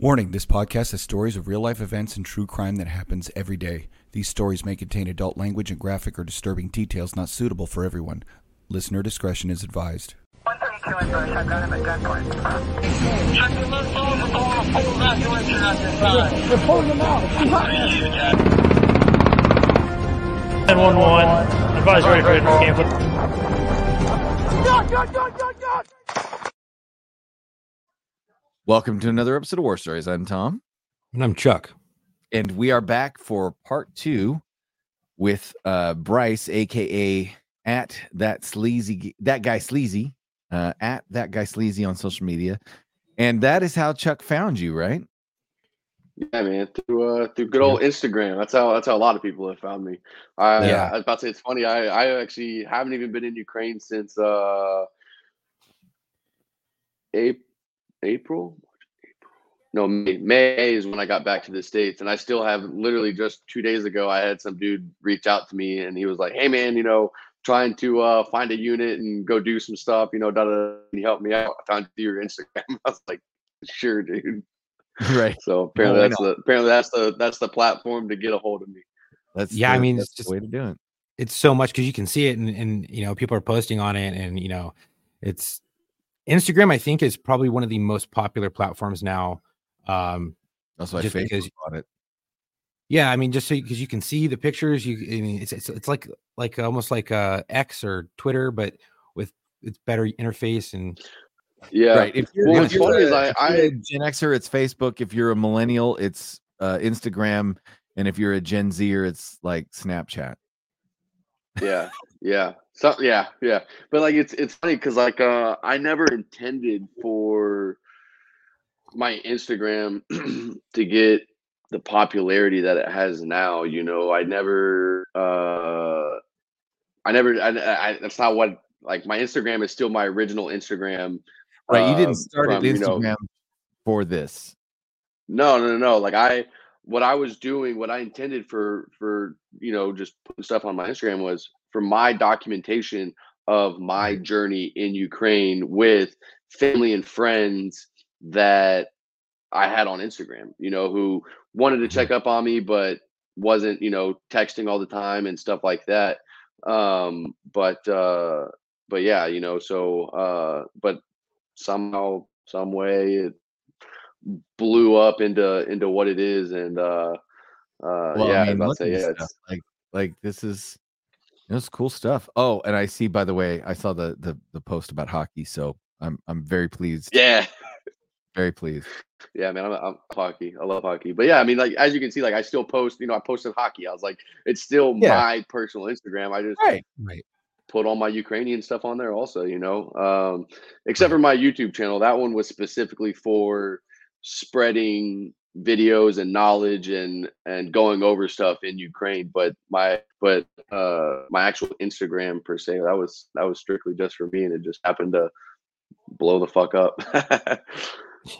Warning this podcast has stories of real life events and true crime that happens every day. These stories may contain adult language and graphic or disturbing details not suitable for everyone. Listener discretion is advised. 132 in Bush, I've got him at gunpoint. Check the left phone, we're going to pull back to enter on this side. They're pulling them out. 911. Advise for camp. Welcome to another episode of War Stories. I'm Tom, And I'm Chuck. and we are back for part two with uh, Bryce, aka at that sleazy that guy sleazy, uh, at that guy sleazy on social media, and that is how Chuck found you, right? Yeah, man, through uh through good old Instagram. That's how that's how a lot of people have found me. I, Yeah. I was about to say it's funny. I I actually haven't even been in Ukraine since uh April, April, no May. May is when I got back to the states, and I still have literally just two days ago. I had some dude reach out to me, and he was like, "Hey, man, you know." Trying to uh, find a unit and go do some stuff, you know. Da, da, da. Can you help me out? I found your Instagram. I was like, "Sure, dude." Right. So apparently why that's the apparently that's the that's the platform to get a hold of me. That's Yeah, I mean, that's it's the just- way to do it. It's so much because you can see it and, and you know, people are posting on it and you know, it's Instagram, I think, is probably one of the most popular platforms now. Um, That's why Just Facebook because- on it. yeah, I mean, just so because you can see the pictures, you I mean it's it's, it's like like almost like uh X or Twitter, but with it's better interface and Yeah. Right. If you're, Well, if what's you're funny a- is I- if you're a I- Gen Xer, it's Facebook. If you're a millennial, it's uh, Instagram, and if you're a Gen Zer, it's like Snapchat. Yeah. Yeah. So yeah, yeah. But like it's it's funny because like uh I never intended for my Instagram to get the popularity that it has now. You know, I never uh I never I, I that's not what like my Instagram is still my original Instagram. Right. you uh, didn't start at from, you know, for this. No, no, no, no. Like I, what I was doing, what I intended for, for you know, just putting stuff on my Instagram was for my documentation of my journey in Ukraine with family and friends that I had on Instagram. You know, who wanted to check up on me, but wasn't, you know, texting all the time and stuff like that. Um, but, uh, but yeah, you know, so, uh, but somehow, some way, it blew up into into what it is and uh uh Well, yeah I mean, I was about to say yeah like like this is this cool stuff. Oh, and I see by the way, I saw the the the post about hockey, so I'm I'm very pleased. yeah Very pleased. yeah man I'm, I'm hockey I love hockey but yeah I mean like as you can see like I still post you know I posted hockey I was like it's still Yeah. my personal Instagram I just Right. right. put all my Ukrainian stuff on there also you know um except for my YouTube channel that one was specifically for spreading videos and knowledge and and going over stuff in Ukraine but my but uh my actual Instagram per se that was that was strictly just for me and it just happened to blow the fuck up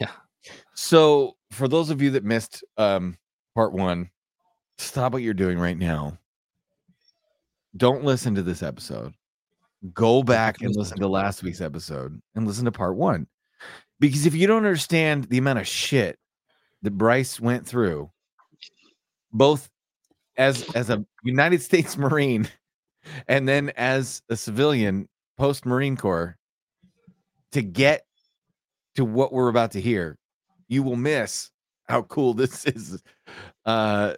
Yeah. So for those of you that missed um part one, stop what you're doing right now. Don't listen to this episode. Go back and listen to last week's episode and listen to part one. Because if you don't understand the amount of shit that Bryce went through, both as as a United States Marine and then as a civilian post Marine Corps, to get to what we're about to hear, you will miss how cool this is. Uh,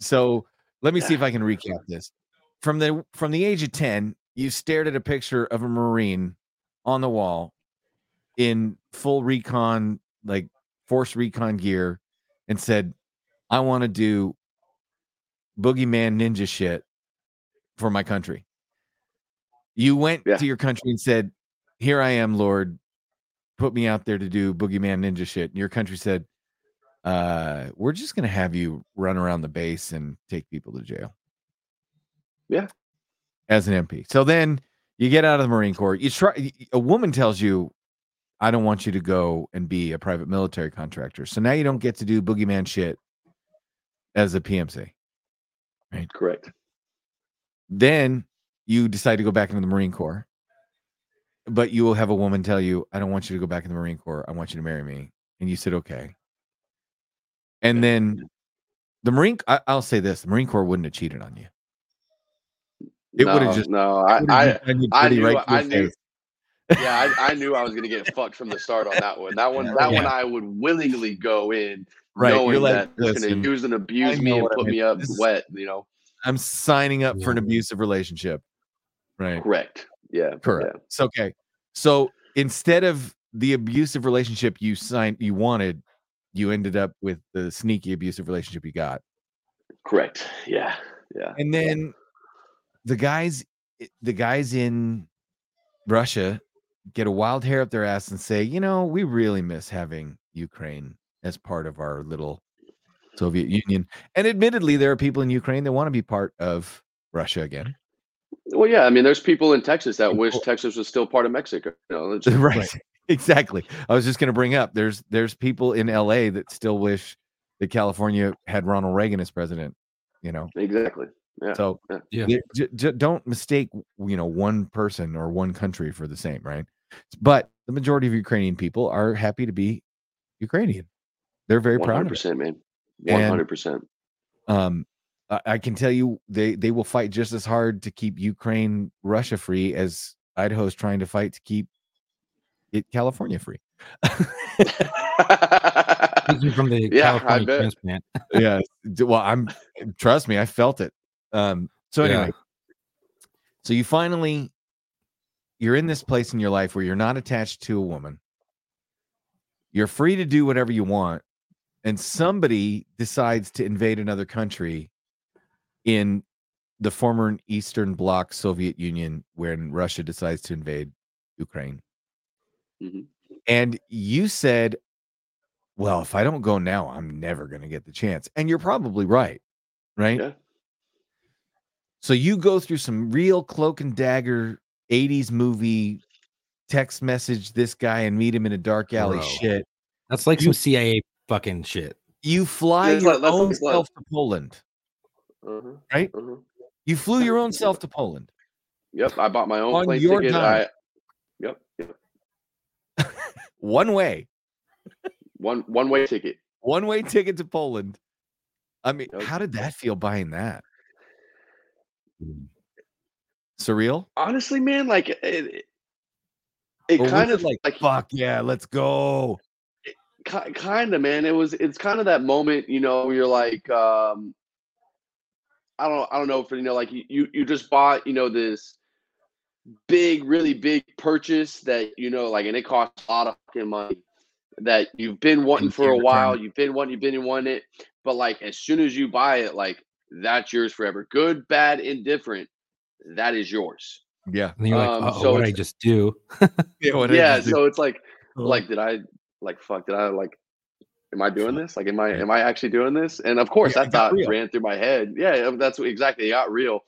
so let me see if I can recap this. From the from the age of 10, you stared at a picture of a Marine on the wall in full recon, like force recon gear, and said, I want to do boogeyman ninja shit for my country. You went Yeah. to your country and said, Here I am, Lord. Put me out there to do boogeyman ninja shit. And your country said, uh, we're just gonna have you run around the base and take people to jail. Yeah. As an MP. So then you get out of the Marine Corps. You try a woman tells you, I don't want you to go and be a private military contractor. So now you don't get to do boogeyman shit as a PMC. Right? correct Then you decide to go back into the Marine Corps. But you will have a woman tell you, I don't want you to go back in the Marine Corps. I want you to marry me. And you said, okay. And then the Marine, I, I'll say this: the Marine Corps wouldn't have cheated on you. It no, would have just. no. I, I, just done you I knew, right I knew. Yeah, I, I knew I was gonna get fucked from the start on that one. That one, that one, I would willingly go in, Right, you're knowing like, that it's "Listen, gonna use and abuse I me and what I put mean. me up This wet. You know, I'm signing up for an abusive relationship. Right. correct. Yeah, Correct. So okay. So instead of the abusive relationship you signed, you wanted, you ended up with the sneaky abusive relationship you got. Correct. Yeah, yeah. And then the guys, the guys in Russia get a wild hair up their ass and say, you know, we really miss having Ukraine as part of our little Soviet Union. And admittedly, there are people in Ukraine that want to be part of Russia again. Mm-hmm. Well, yeah. I mean, there's people in Texas that wish Texas was still part of Mexico. You know, just- right. Exactly. I was just going to bring up there's there's people in LA that still wish that California had Ronald Reagan as president, you know. exactly. Yeah. So yeah. Yeah. j- j- j- don't mistake, you know, one person or one country for the same, right? But the majority of Ukrainian people are happy to be Ukrainian. They're very One proud 100%, man. One hundred percent. Um, I, I can tell you they they will fight just as hard to keep Ukraine Russia free as Idaho's trying to fight to keep it California free. Speaking from the Yeah, California transplant. yeah. Well, I'm trust me, I felt it. Um, so Yeah. anyway, so you finally you're in this place in your life where you're not attached to a woman. You're free to do whatever you want, and somebody decides to invade another country in the former Eastern Bloc Soviet Union when Russia decides to invade Ukraine. Mhm. And you said, Well, if I don't go now, I'm never going to get the chance. And you're probably right. Right. Yeah. So you go through some real cloak and dagger 80s movie text message this guy and meet him in a dark alley Bro. shit. That's like You- some CIA fucking shit. You fly That's your like- that's own like- self to Poland. Uh-huh. Right? Uh-huh. You flew your own self to Poland. Yep. I bought my own On plane your ticket. dime. I, yep. Yep. One way. One one way ticket. One way ticket to Poland. I mean, Yep. how did that feel buying that? Surreal? Honestly, man, like it. It, it kind it of like, like fuck yeah, let's go. kind of man it was it's kind of that moment you know where you're like um i don't i don't know if you know like you you you just bought you know this big really big purchase that you know like and it costs a lot of fucking money that you've been wanting for a while you've been wanting you've been wanting it but like as soon as you buy it like that's yours forever good bad indifferent that is yours Yeah. And you're like, Um, oh, so what I just do? Yeah. what did I yeah just do? so it's like Oh. like did i like fuck did i like am i doing this like am i am i actually doing this and of course Yeah, that thought real. ran through my head yeah that's exactly it got real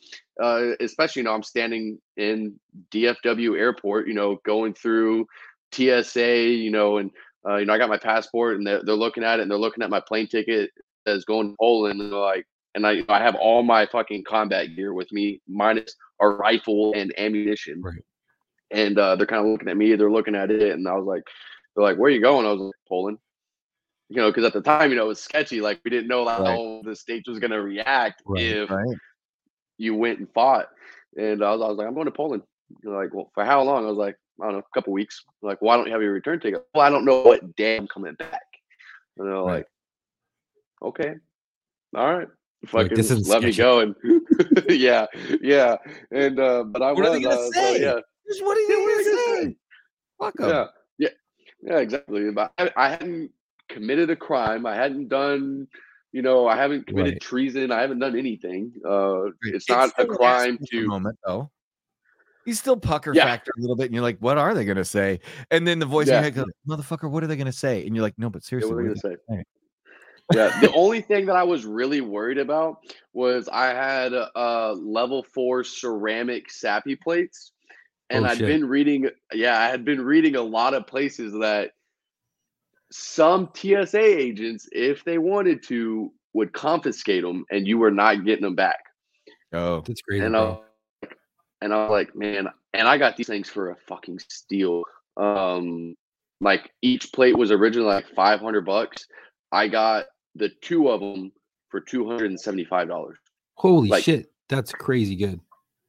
uh especially you know i'm standing in dfw airport you know going through tsa you know and uh, you know i got my passport and they're, they're looking at it and they're looking at my plane ticket that's going to poland and they're like and I, I have all my fucking combat gear with me minus a rifle and ammunition. Right. and uh, they're kind of looking at me they're looking at it and i was like they're like where are you going? I was like poland. You know because at the time you know it was sketchy like we didn't know like, Right. how the states was going to react Right, if you went and fought. And I was, I was like i'm going to poland. They're like well for how long? I was like i don't know a couple weeks. Like why don't you have your return ticket? Well i don't know what day i'm coming back. And they're like okay. All right Like, fucking this isn't let me go and yeah yeah and uh but i What are was they gonna uh, so, yeah Just what are Yeah, what are you they going gonna say? say? Fuck 'em. yeah yeah yeah exactly but I, I hadn't committed a crime i hadn't done you know i haven't committed Right. treason i haven't done anything uh it's It's not a crime to moment though. You still pucker Yeah. factor a little bit, and you're like, "What are they going to say?" And then the voice in Yeah. your head goes, "Motherfucker, what are they going to say?" And you're like, "No, but yeah, seriously, what are what they are gonna say say? Yeah the only thing that i was really worried about was i had uh level four ceramic SAPI plates and Oh, i'd shit. been reading yeah i had been reading a lot of places that some tsa agents if they wanted to would confiscate them and you were not getting them back Oh, That's great. and. I, and I was like, man, and I got these things for a fucking steal. Um, like each plate was originally like five hundred bucks. I got the two of them for two hundred and seventy five dollars. Holy Like- shit, that's crazy good.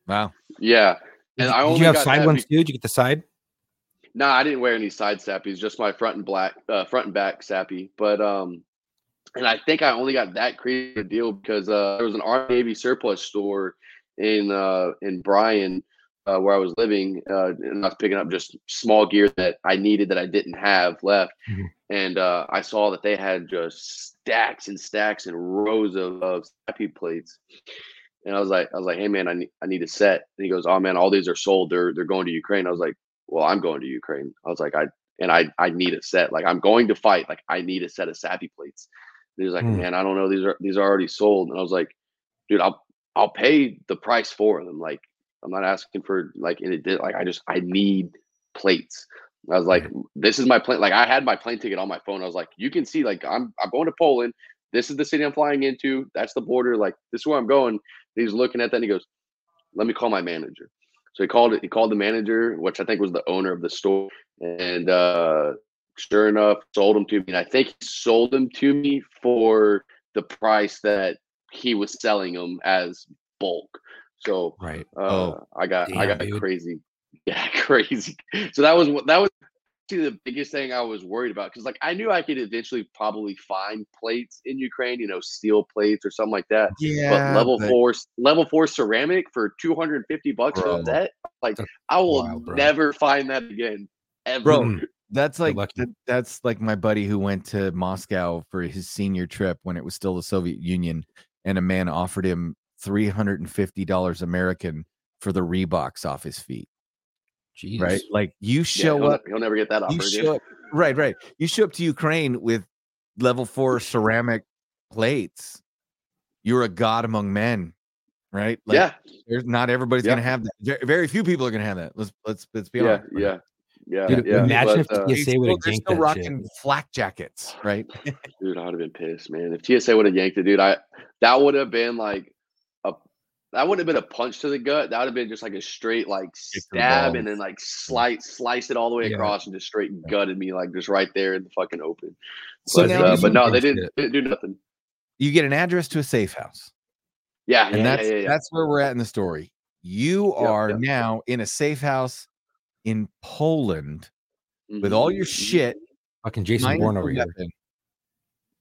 Wow. Yeah, Did, and I did only you have got side that ones be- too? Did you get the side? No, I didn't wear any side SAPIs, just my front and black, uh, front and back SAPI. But um, and I think I only got that crazy a deal because uh, there was an Army Navy surplus store in uh in Bryan, uh, where I was living, uh, and I was picking up just small gear that I needed that I didn't have left, Mhm. And uh, I saw that they had just stacks and stacks and rows of, of SAPI plates. And I was like, I was like, hey man, I need, I need a set. And he goes, oh man, all these are sold. They're they're going to Ukraine. I was like, well, I'm going to Ukraine. I was like, I and I I need a set. Like I'm going to fight. Like I need a set of SAPI plates. And he was like, Hmm. man, I don't know. These are these are already sold. And I was like, dude, I'll I'll pay the price for them. Like I'm not asking for like and it did like I just I need plates. I was like, this is my plane. Like I had my plane ticket on my phone. I was like, you can see like I'm I'm going to Poland. This is the city I'm flying into. That's the border. Like this is where I'm going. And he's looking at that and he goes, let me call my manager. So he called it. He called the manager, which I think was the owner of the store, and uh, sure enough, sold them to me. And I think he sold them to me for the price that he was selling them as bulk. So Right. uh, Oh, I got I got dude. crazy, yeah, crazy. So that was what that was actually the biggest thing I was worried about because like I knew I could eventually probably find plates in Ukraine, you know, steel plates or something like that. Yeah. but level but- four level four ceramic for 250 bucks for Bro. that, like I will wild, never find that again. Ever. Bro. That's like that- that's like my buddy who went to Moscow for his senior trip when it was still the Soviet Union, and a man offered him three hundred and fifty dollars American for the Reeboks off his feet. Jeez. Right? Like you Yeah, show he'll, up, he'll never get that offer you show up, right, right. You show up to Ukraine with level four ceramic plates. You're a god among men, right? Like, yeah, there's not everybody's Yeah. gonna have that. Very, very few people are gonna have that. Let's let's let's be yeah, honest. right? yeah, yeah, Dude, yeah. imagine but, if uh, the They TSA would have they're yanked still that shit. rocking flak jackets, right? dude, I would have been pissed, man. If TSA would have yanked it, dude, I that would have been like a that wouldn't have been a punch to the gut. That would have been just like a straight like stab and then like slice slice it all the way Yeah. across and just straight gutted me like just right there in the fucking open. So but, uh, but no, they didn't, it. didn't do nothing. You get an address to a safe house. Yeah, and yeah, that's yeah, yeah, yeah. that's where we're at in the story. You Yep, are yep. now in a safe house in Poland with all your Mhm, mhm. shit. Fucking Jason Bourne over here.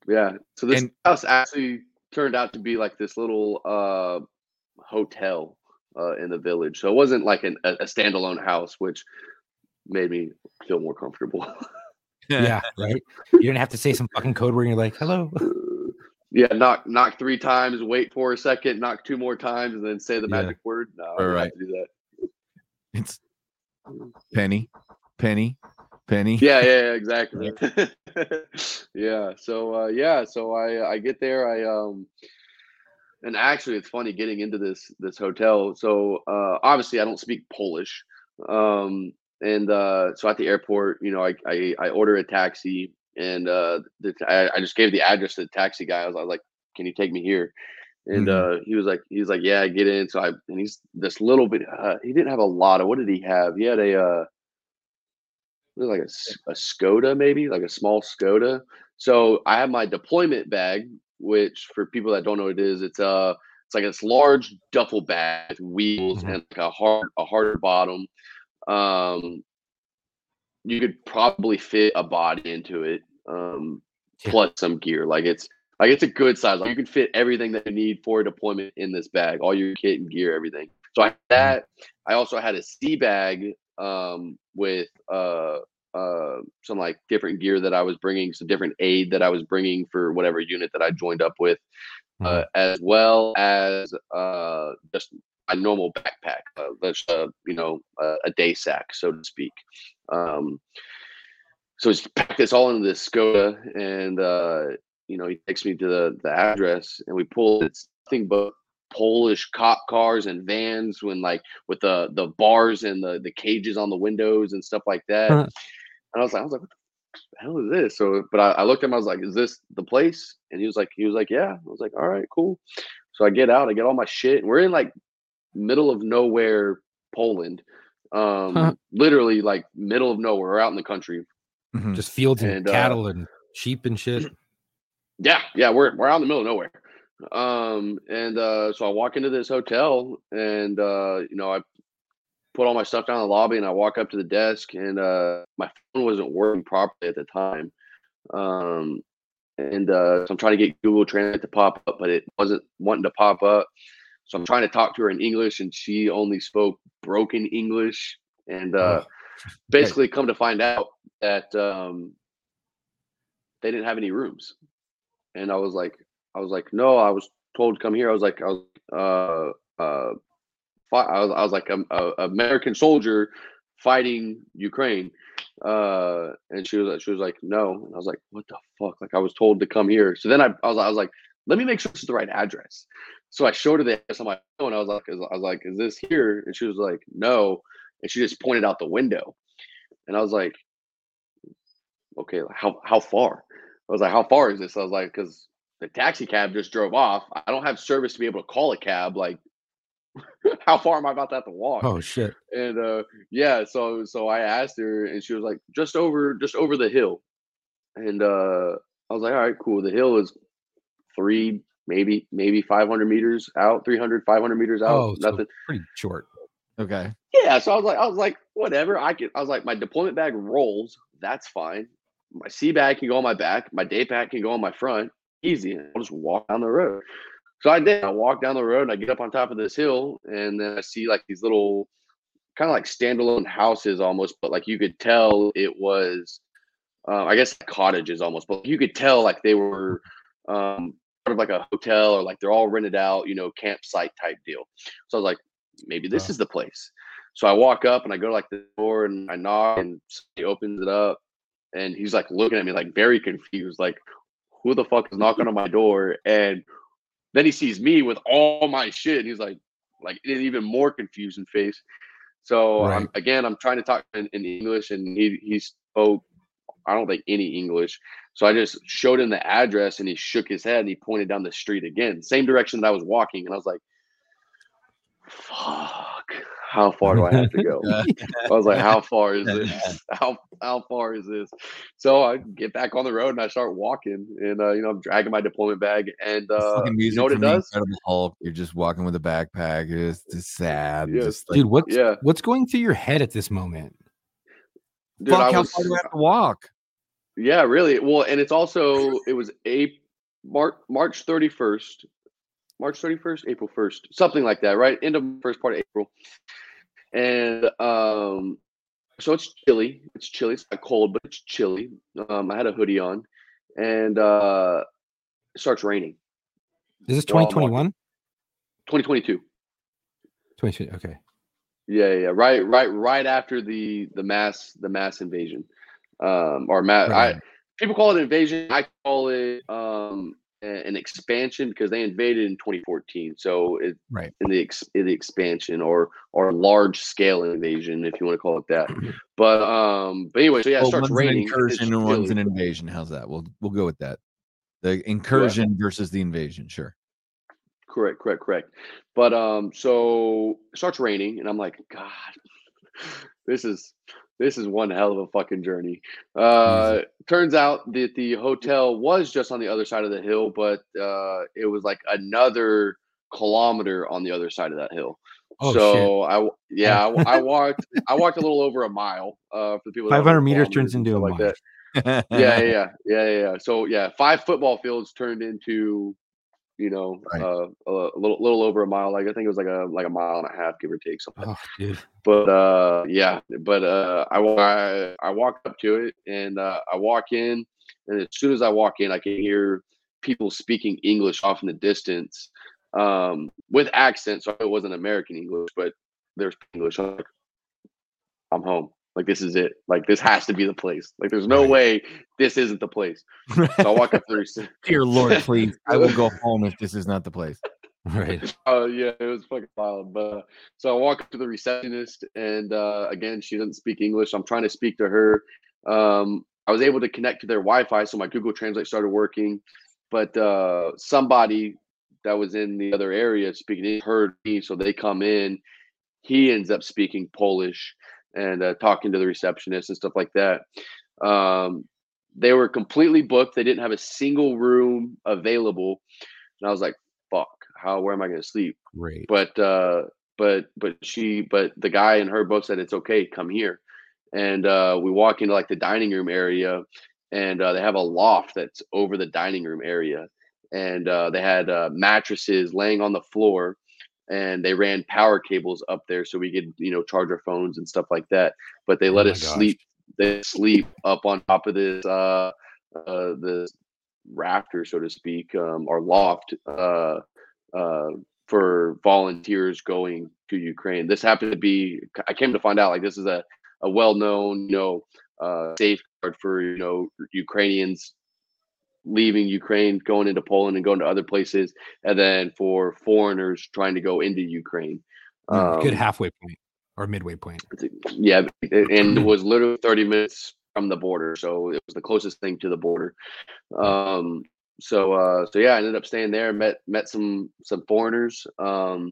Yeah. So this And- house actually turned out to be like this little uh hotel uh in the village. So it wasn't like an, a, a standalone house, which made me feel more comfortable. Yeah, right. You didn't have to say some fucking code word. And you're like, "Hello." yeah, knock knock three times, wait for a second, knock two more times, and then say the Yeah. magic word. No, I have to do that. It's penny, penny, penny. Yeah, yeah, yeah exactly. yeah. So uh yeah, so I I get there, I um and actually it's funny getting into this this hotel. So uh obviously I don't speak Polish. Um and uh so at the airport, you know, I I, I order a taxi and uh the, I, I just gave the address to the taxi guy. I was, I was like, "Can you take me here?" And uh he was like he was like, "Yeah, get in." So I and he's this little bit uh, he didn't have a lot of what did he have? He had a uh like a, a Skoda, maybe like a small Skoda. So I have my deployment bag, which for people that don't know what it is, it's a it's like this large duffel bag with wheels Mhm. and like a hard a harder bottom. Um, you could probably fit a body into it, um, Yeah. plus some gear. Like it's like it's a good size. Like you can fit everything that you need for a deployment in this bag, all your kit and gear, everything. So I had that. I also had a sea bag um, with uh, uh, some like different gear that I was bringing, some different aid that I was bringing for whatever unit that I joined up with, uh, as well as uh, just a normal backpack, uh, that's uh, you know uh, a day sack, so to speak. Um, so he's packed this all into this Skoda, and uh, you know he takes me to the the address, and we pull. It's nothing but Polish cop cars and vans, when like with the the bars and the the cages on the windows and stuff like that. Huh. And I was like, I was like, what the hell is this? So, but I, I looked at him. I was like, is this the place? And he was like, he was like, yeah. I was like, all right, cool. So I get out. I get all my shit. And we're in like middle of nowhere, Poland. Um, Huh. literally like middle of nowhere. We're out in the country. Mhm. Just fields and, And, uh, cattle and sheep and shit. Yeah, yeah, we're we're out in the middle of nowhere. Um, and uh, so I walk into this hotel, and uh, you know, I put all my stuff down in the lobby, and I walk up to the desk, and uh, my phone wasn't working properly at the time. Um, and uh, so I'm trying to get Google Translate to pop up, but it wasn't wanting to pop up. So I'm trying to talk to her in English, and she only spoke broken English. And uh, basically, come to find out that um, they didn't have any rooms. And I was like, I was like, no, I was told to come here. I was like, I was, uh, uh, fi- I was, I was like, a, a American soldier fighting Ukraine. Uh, and she was, she was like, no. And I was like, what the fuck? Like, I was told to come here. So then I, I was, I was like, let me make sure this is the right address. So I showed her the address on my phone. I was like, I was like, is this here? And she was like, no. And she just pointed out the window. And I was like, okay, how how far? I was like, how far is this? I was like, because the taxi cab just drove off. I don't have service to be able to call a cab. Like, how far am I about to have to walk? Oh shit. And uh, yeah, so so I asked her, and she was like, just over just over the hill. And uh, I was like, all right, cool. The hill is three, maybe maybe 500 meters out, 300, 500 meters out. Oh, so Nothing. pretty short. Okay. Yeah, so I was like, I was like, whatever. I can. I was like, my deployment bag rolls. That's fine. My sea bag can go on my back. My day pack can go on my front. Easy. I'll just walk down the road. So I did. I walk down the road and I get up on top of this hill, and then I see like these little, kind of like standalone houses almost, but like you could tell it was, uh, I guess cottages almost, but you could tell like they were um, part of like a hotel or like they're all rented out, you know, campsite type deal. So I was like, maybe this Wow. is the place. So I walk up and I go to like the door and I knock and he opens it up and he's like looking at me like very confused, like who the fuck is knocking on my door? And then he sees me with all my shit and he's like, like in even more confused face. So I'm, again, I'm trying to talk in, in English and he he spoke I don't think any English. So I just showed him the address and he shook his head and he pointed down the street again, same direction that I was walking. And I was like, fuck, how far do I have to go? I was like, how far is this? How how far is this? So I get back on the road and I start walking and uh, you know, I'm dragging my deployment bag and uh you know what it does? Incredible Hulk. You're just walking with a backpack. It's just sad. Yeah. Just like, Dude, what's Yeah. what's going through your head at this moment? Dude, fuck, I how was, far do I have to walk? Yeah, really. Well, and it's also it was a March March 31st. March 31st, April 1st, something like that, right? End of first part of April. And um so it's chilly. It's chilly. It's not cold, but it's chilly. Um I had a hoodie on and uh it starts raining. Is this Well, I'm 2021? 2022. 2020. Okay. Yeah, yeah. Right, right, right after the the mass the mass invasion. Um or mass Right. I people call it invasion. I call it um an expansion because they invaded in 2014. So it Right. in the ex, in the expansion or or large scale invasion, if you want to call it that. But um, but anyway, so yeah, it starts one's raining. it's incursion and one's an invasion. How's that? We'll we'll go with that. The incursion versus the invasion. Sure. Correct, correct, correct. But um, so it starts raining, and I'm like, God, this is this is one hell of a fucking journey. Uh, turns out that the hotel was just on the other side of the hill, but uh, it was like another kilometer on the other side of that hill. Oh, so I, yeah I, I walked I walked a little over a mile. Uh, for the people that 500 meters turns into a stuff mile. that yeah, yeah, yeah, yeah, yeah, yeah. So yeah, five football fields turned into, you know, Right. uh, a little little over a mile. Like I think it was like a like a mile and a half, give or take something. Oh, dude. But uh, yeah, but uh, I I, I walked up to it and uh, I walk in, and as soon as I walk in, I can hear people speaking English off in the distance, um, with accents. So it wasn't American English, but there's English. I'm like, I'm home. Like this is it. Like this has to be the place. Like there's no way this isn't the place. So I walk up to the Dear Lord, please. I will go home if this is not the place. Right. Oh yeah, it was fucking wild. But uh, so I walk up to the receptionist, and uh, again, she doesn't speak English. I'm trying to speak to her. Um, I was able to connect to their Wi-Fi, so my Google Translate started working. But uh, somebody that was in the other area speaking heard me, so they come in. He ends up speaking Polish and uh, talking to the receptionist and stuff like that. Um, they were completely booked. They didn't have a single room available, and I was like, "Fuck, how? Where am I going to sleep?" Great. But uh, but but she but the guy in her book said it's okay, come here, and uh, we walk into like the dining room area, and uh, they have a loft that's over the dining room area, and uh, they had uh, mattresses laying on the floor and they ran power cables up there so we could you know charge our phones and stuff like that but they Oh let us gosh. sleep they sleep up on top of this uh uh the rafter so to speak um or loft uh uh for volunteers going to ukraine this happened to be i came to find out like this is a a well-known you know uh safeguard for you know ukrainians leaving Ukraine, going into Poland, and going to other places, and then for foreigners trying to go into Ukraine. Mm, Good Um, halfway point or midway point. Yeah, and it was literally 30 minutes from the border, so it was the closest thing to the border. Um, so, uh, so yeah, I ended up staying there, met met some some foreigners. Um,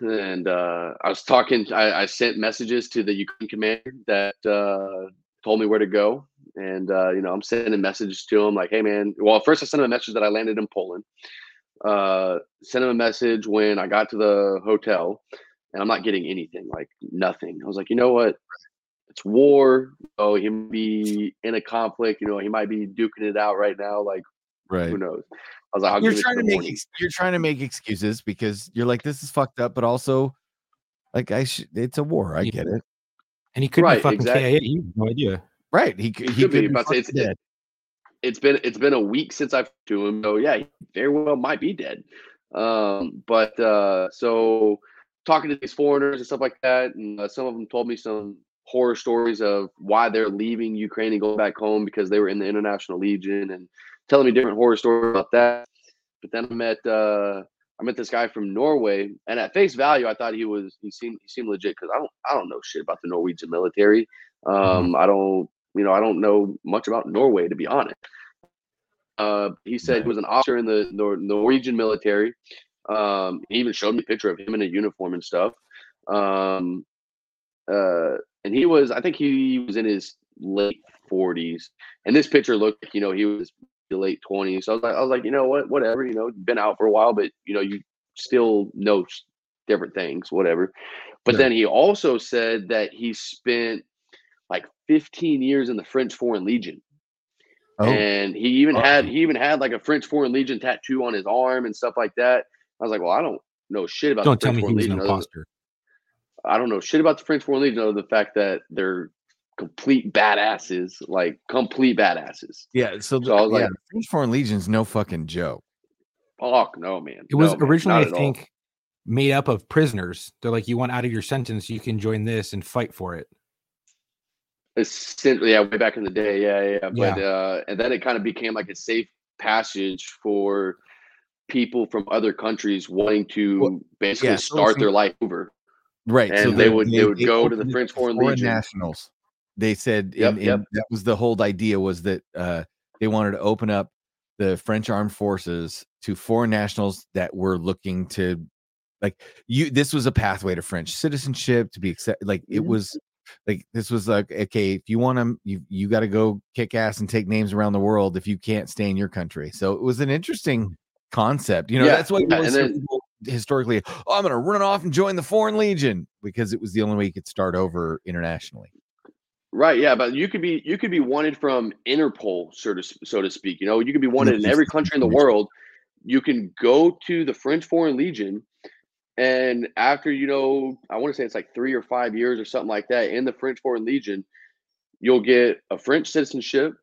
and uh, I was talking. I, I sent messages to the Ukraine commander that uh, told me where to go, and uh, you know I'm sending messages to him like, "Hey, man." Well, first I sent him a message that I landed in Poland. Uh, sent him a message when I got to the hotel, and I'm not getting anything, like nothing. I was like, you know what? It's war. Oh, he might be in a conflict. You know, he might be duking it out right now. Like, Right. who knows? I was like, I'll You're give it trying to the make ex- you're trying to make excuses because you're like this is fucked up, but also like I should. It's a war. I Yeah. get it. And he could Right, be fucking exactly. KIA. You have no idea. Right. He could. He Could be, about but fucking it's- dead. it's been it's been a week since I've to him. So yeah, he very well might be dead. Um, but uh, so talking to these foreigners and stuff like that, and uh, some of them told me some horror stories of why they're leaving Ukraine and going back home because they were in the International Legion and telling me different horror stories about that. But then I met uh, I met this guy from Norway, and at face value, I thought he was he seemed he seemed legit because I don't I don't know shit about the Norwegian military. Um, I don't you know I don't know much about Norway to be honest. Uh, he said he was an officer in the Nor- Norwegian military. Um, he even showed me a picture of him in a uniform and stuff. Um, uh, and he was, I think he was in his late 40s. And this picture looked, you know, he was the late 20s. So I was like, I was like, you know what, whatever, you know, been out for a while, but you know, you still know different things, whatever. But Yeah. then he also said that he spent 15 years in the French Foreign Legion Oh, and he even oh. had he even had like a French Foreign Legion tattoo on his arm and stuff like that. I was like, well, I don't know shit about Don't the tell me he was an Legion. other- imposter. I don't know shit about the French Foreign Legion other than the fact that they're complete badasses, like complete badasses. yeah. So, So I was yeah, like- the French Foreign Legion's no fucking joke. Fuck no, man. It was No, originally, I at all. think, made up of prisoners. They're like, you want out of your sentence, you can join this and fight for it. Essentially, yeah, way back in the day, yeah, yeah. yeah. But uh, and then it kind of became like a safe passage for people from other countries wanting to Well, basically yeah, start it's- their life over. Right. And they would- they would go to the French Foreign foreign Legion. nationals. They said Yep, in- in- yep. that was the whole idea was that uh, they wanted to open up the French armed forces to foreign nationals that were looking to like you this was a pathway to French citizenship to be accepted like it Mhm. was like this was like okay if you want to you you got to go kick ass and take names around the world if you can't stay in your country so it was an interesting concept you know Yeah, that's why yeah, always and hear then- historically oh i'm gonna run off and join the foreign legion because it was the only way you could start over internationally Right, yeah, but you could be you could be wanted from Interpol, so to so to speak. You know, you could be wanted in every country in the world. You can go to the French Foreign Legion, and after you know, I want to say it's like three or five years or something like that in the French Foreign Legion, you'll get a French citizenship.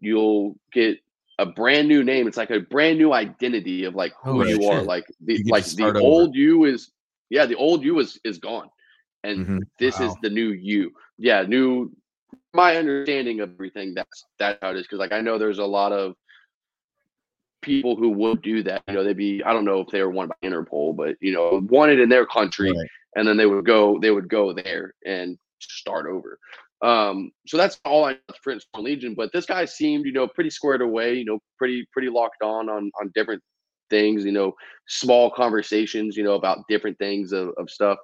You'll get a brand new name. It's like a brand new identity of like who Oh, you are. Like the You get to like the over. old you is yeah, the old you is is gone, and Mhm. this is the new you. Yeah, new. My understanding of everything that's that's how it is because like I know there's a lot of people who would do that. You know, they'd be I don't know if they were wanted by Interpol, but you know, wanted in their country, Right. and then they would go they would go there and start over. Um, so that's all I know about the French Foreign Legion. But this guy seemed, you know, pretty squared away. You know, pretty pretty locked on on on different things. You know, small conversations. You know, about different things of, of stuff.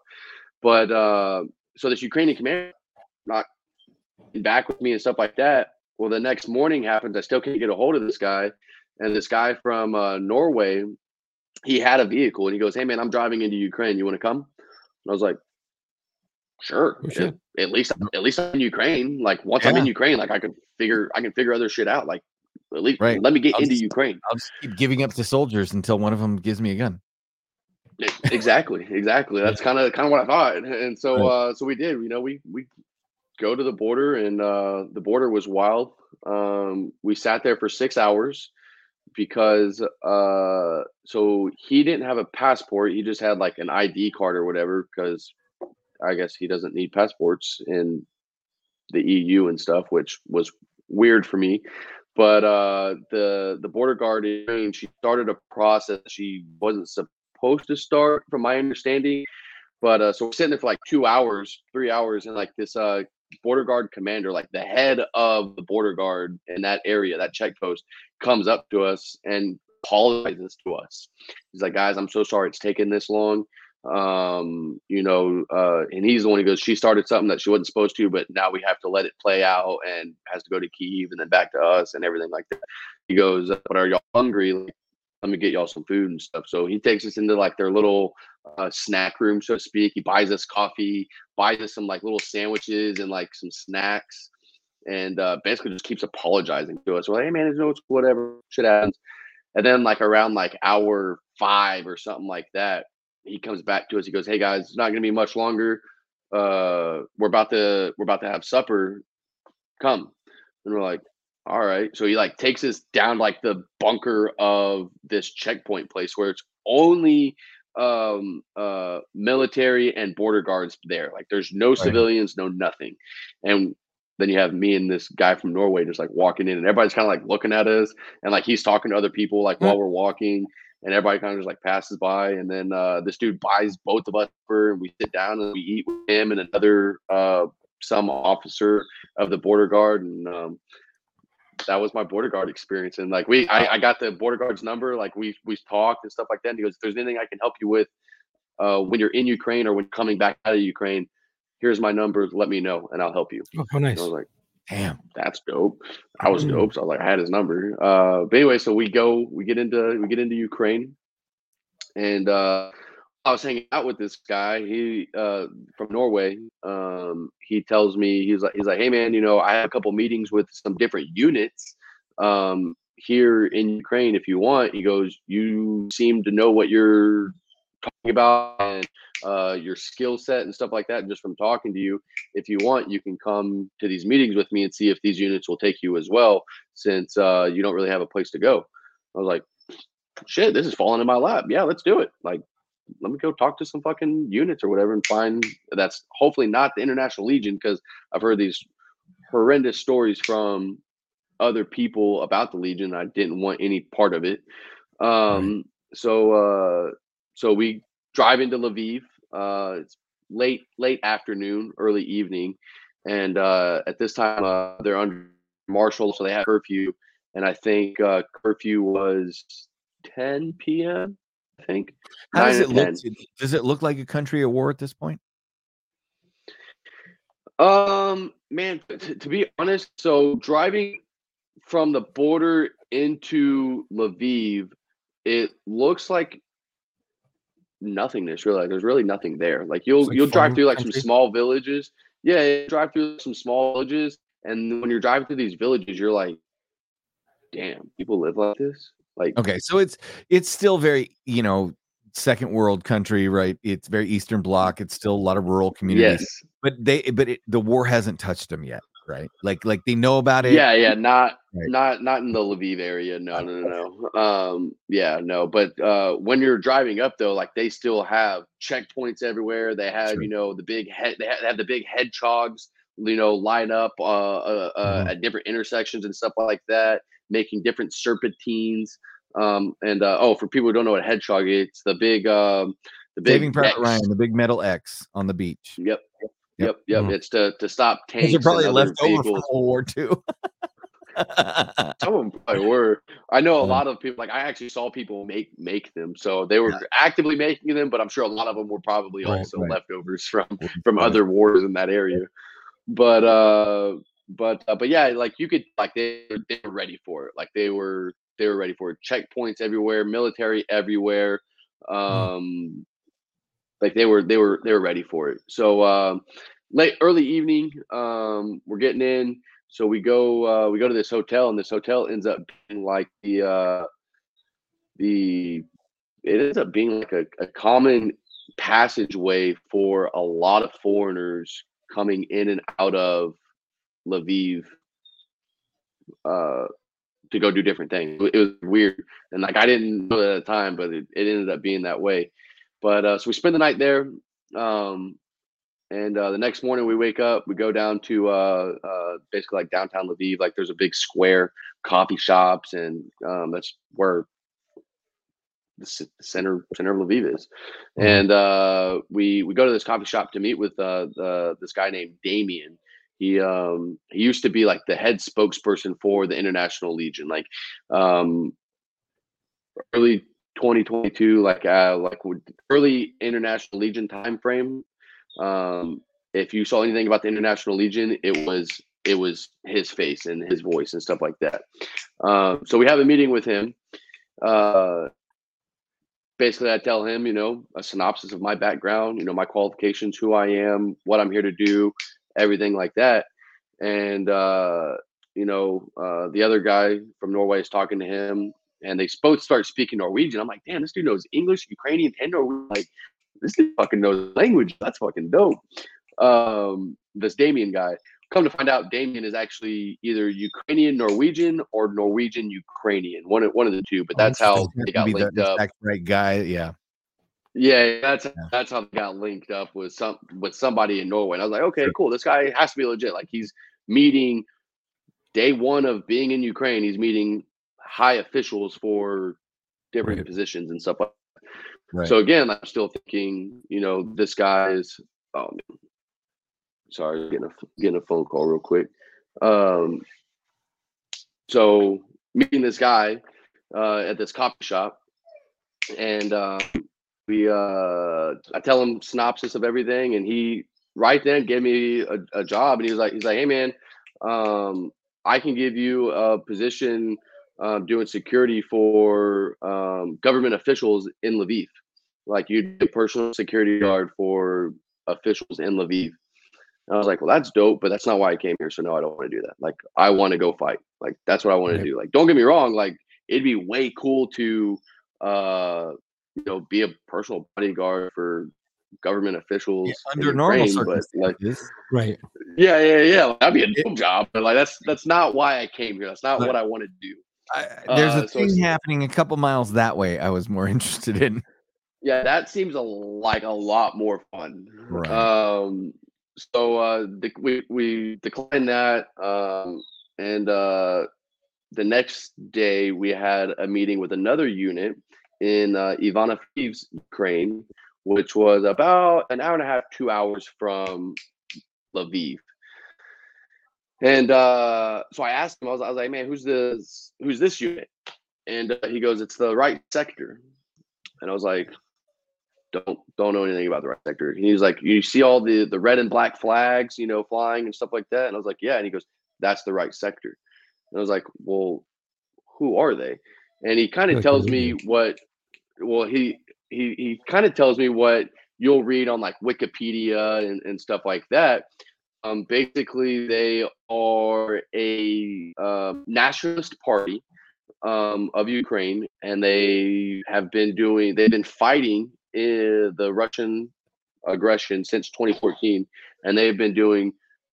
But uh, so this Ukrainian commander not back with me and stuff like that. well, the next morning happens. I still can't get a hold of this guy, and this guy from uh, Norway, he had a vehicle, and he goes, "Hey man, I'm driving into Ukraine. You want to come?" And I was like, "Sure." Oh, shit. At, at least, at least I'm in Ukraine. Like once I'm in Ukraine, like I could figure, I can figure other shit out. Like at least Right. let me get I'll into just- Ukraine. I'll just keep giving up to soldiers until one of them gives me a gun. Exactly exactly that's kind of kind of what i thought and so Right. uh so we did you know we we go to the border and uh the border was wild um we sat there for six hours because uh so he didn't have a passport he just had like an id card or whatever because i guess he doesn't need passports in the eu and stuff which was weird for me. But uh the the border guard she started a process she wasn't supposed to start from my understanding. But uh so we're sitting there for like two hours three hours and like this uh border guard commander like the head of the border guard in that area that check post comes up to us and apologizes to us. He's like guys i'm so sorry it's taken this long. Um you know uh and he's the one who goes she started something that she wasn't supposed to but now we have to let it play out and has to go to kiev and then back to us and everything like that. He goes but are y'all hungry Like, let me get y'all some food and stuff so he takes us into like their little uh, snack room so to speak he buys us coffee buys us some like little sandwiches and like some snacks and uh basically just keeps apologizing to us we're like hey man no it's whatever shit happens and then like around like hour five or something like that he comes back to us. He goes, "Hey guys, it's not to be much longer. Uh, we're about to we're about to have supper. Come." And we're like, "All right." So he like takes us down like the bunker of this checkpoint place where it's only um uh military and border guards there. Like there's no civilians, no nothing. And then you have me and this guy from Norway just like walking in, and everybody's kind of like looking at us, and like he's talking to other people like while we're walking, and everybody kind of just like passes by, and then uh, this dude buys both of us for, and we sit down and we eat with him and another uh, some officer of the border guard, and um, that was my border guard experience. And like we, I, I got the border guard's number, like we we talked and stuff like that. And he goes, "If there's anything I can help you with uh, when you're in Ukraine or when coming back out of Ukraine, here's my number. Let me know, and I'll help you." Oh, how nice. And I was like Damn. that's dope. I was Mm. dope. So I was like, I had his number. Uh, but anyway, so we go, we get into, we get into Ukraine, and uh, I was hanging out with this guy. He uh, from Norway. Um, he tells me he's like, he's like, hey man, you know, I have a couple meetings with some different units um, here in Ukraine. If you want, he goes, you seem to know what you're talking about and uh, your skill set and stuff like that. And just from talking to you, if you want, you can come to these meetings with me and see if these units will take you as well, since uh, you don't really have a place to go. I was like, shit, this is falling in my lap. Yeah, let's do it. Like, let me go talk to some fucking units or whatever and find that's hopefully not the International Legion because I've heard these horrendous stories from other people about the Legion. I didn't want any part of it. Um, so uh, so we drive into Lviv. Uh, it's late late afternoon, early evening, and uh, at this time uh, they're under martial, so they have curfew, and I think uh, curfew was 10 p.m. I think. How does it look? Does it look like a country at war at this point? Um, man, t- to be honest, so driving from the border into Lviv, it looks like nothingness. Really, like there's really nothing there. Like you'll like you'll drive through like some small villages. Yeah, drive through some small villages, and when you're driving through these villages, you're like, "Damn, people live like this." Like, Okay, so it's it's still very you know second world country, right? It's very Eastern Bloc. It's still a lot of rural communities, yes, but they but it, the war hasn't touched them yet, right? Like like they know about it. yeah, yeah, not Right. not not in the Lviv area. No, no, no, no. Um, yeah, no. But uh, when you're driving up though, like they still have checkpoints everywhere. They have Sure. you know the big head. They have, they have the big hedgehogs. You know, line up uh, uh, uh, Mhm. at different intersections and stuff like that, making different serpentines. Um, and uh, oh, for people who don't know what a hedgehog is, it's the big um, the big Saving Private X. Ryan, the big metal X on the beach. Yep. Yep. Yep, yep. Mhm. It's to to stop tanks. Those are probably and other left over from. World War II. Some of them probably were. I know a lot of people. Like I actually saw people make make them, so they were actively making them. But I'm sure a lot of them were probably Right, also right. leftovers from Right. from other wars in that area. But uh, but uh, but yeah, like you could like they they were ready for it. Like they were they were ready for it. Checkpoints everywhere, military everywhere. Um, like they were they were they were ready for it. So um, late early evening, um, we're getting in. So we go uh, we go to this hotel, and this hotel ends up being like the uh, the it ends up being like a, a common passageway for a lot of foreigners coming in and out of Lviv uh, to go do different things. It was weird, and like I didn't know that at the time, but it, it ended up being that way. But uh, so we spend the night there, um, and uh, the next morning we wake up. We go down to uh, uh, basically like downtown Lviv. Like there's a big square, coffee shops, and um, that's where the center center of Lviv is. And uh, we we go to this coffee shop to meet with uh, the, this guy named Damien. He um, he used to be like the head spokesperson for the International Legion. Like um, early 2022, like uh, like early International Legion time frame. Um, if you saw anything about the International Legion, it was it was his face and his voice and stuff like that. Um, so we have a meeting with him. Uh, basically, I tell him, you know, a synopsis of my background, you know, my qualifications, who I am, what I'm here to do, everything like that. And uh, you know, uh, the other guy from Norway is talking to him, and they both start speaking Norwegian. I'm like, damn, this dude knows English, Ukrainian, and Norwegian. Like, this dude fucking knows language. That's fucking dope. Um, this Damien guy. Come to find out, Damien is actually either Ukrainian Norwegian or Norwegian Ukrainian, one of one of the two. But that's how they got be the linked up. right guy. Yeah. Yeah, that's that's how they got linked up with some with somebody in Norway. And I was like, okay, cool. This guy has to be legit. Like he's meeting day one of being in Ukraine. He's meeting high officials for different Right. positions and stuff. like Right. So again, I'm still thinking, you know, this guy is. Oh, sorry, getting a getting a phone call real quick. Um, so meeting this guy uh, at this coffee shop, and uh, we uh, I tell him synopsis of everything, and he right then gave me a, a job, and he was like, he's like, hey man, um, I can give you a position um, doing security for um, government officials in Lviv. Like you'd do personal security guard for officials in Lviv. And I was like, well, that's dope, but that's not why I came here. So no, I don't want to do that. Like I want to go fight. Like that's what I want to do. Like don't get me wrong. Like it'd be way cool to, uh, you know, be a personal bodyguard for government officials Yeah, under normal Ukraine, but like circumstances. Right. yeah, yeah, yeah. That'd be a dope job. But like that's that's not why I came here. That's not But- what I want to do. I, there's Uh, a so thing it's- happening a couple miles that way. I was more interested in. Yeah, that seems a, like a lot more fun. Right. Um, so uh, de- we we declined that, um, and uh, the next day we had a meeting with another unit in uh, Ivano-Frankivsk, Ukraine, which was about an hour and a half, two hours from Lviv. And uh, so I asked him, I was, I was like, man, who's this? Who's this unit? And uh, he goes, it's the right sector. And I was like, don't don't know anything about the right sector. And he was like, you see all the the red and black flags, you know, flying and stuff like that. And I was like, yeah. And he goes, that's the right sector. And I was like, well, who are they? And he kind of tells me what. Well, he he he kind of tells me what you'll read on like Wikipedia and, and stuff like that. Um, basically, they are a uh, nationalist party um, of Ukraine, and they have been doing. They've been fighting in the Russian aggression since 2014, and they've been doing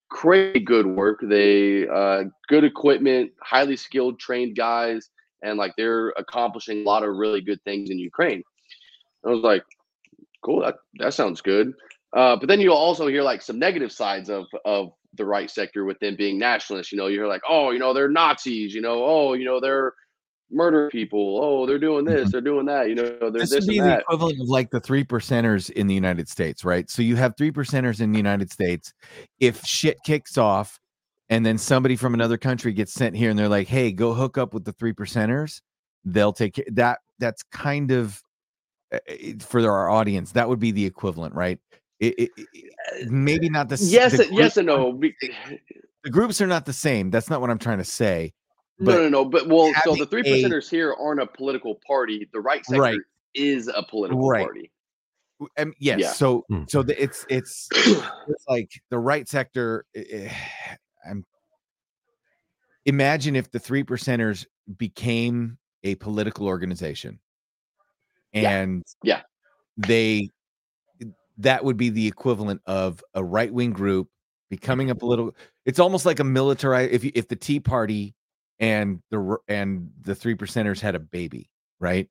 crazy good work. They uh, good equipment, highly skilled, trained guys, and like they're accomplishing a lot of really good things in Ukraine. I was like, cool, that that sounds good. Uh, but then you'll also hear like some negative sides of of the right sector with them being nationalists. You know, you hear like, oh, you know, they're Nazis. You know, oh, you know, they're murder people. Oh, they're doing this, they're doing that. You know, they're this would be the equivalent of like the three percenters in the United States, right? So you have three percenters in the United States. If shit kicks off and then somebody from another country gets sent here and they're like, hey, go hook up with the three percenters, they'll take ca- that. That's kind of uh, uh, for our audience, that would be the equivalent, right? It, it, it- maybe not the s- yes, the and- yes, group- and no. The groups are not the same. That's not what I'm trying to say. No, no, no. But well, so the three a- percenters here aren't a political party. The right sector Right. is a political Right. party. Um, yes. Yeah. So Hmm. so the, it's it's it's like the right sector. I'm imagine if the three percenters became a political organization, and Yeah. they that would be the equivalent of a right wing group becoming a political. It's almost like a military. If you, if the Tea Party and the and the three percenters had a baby, right?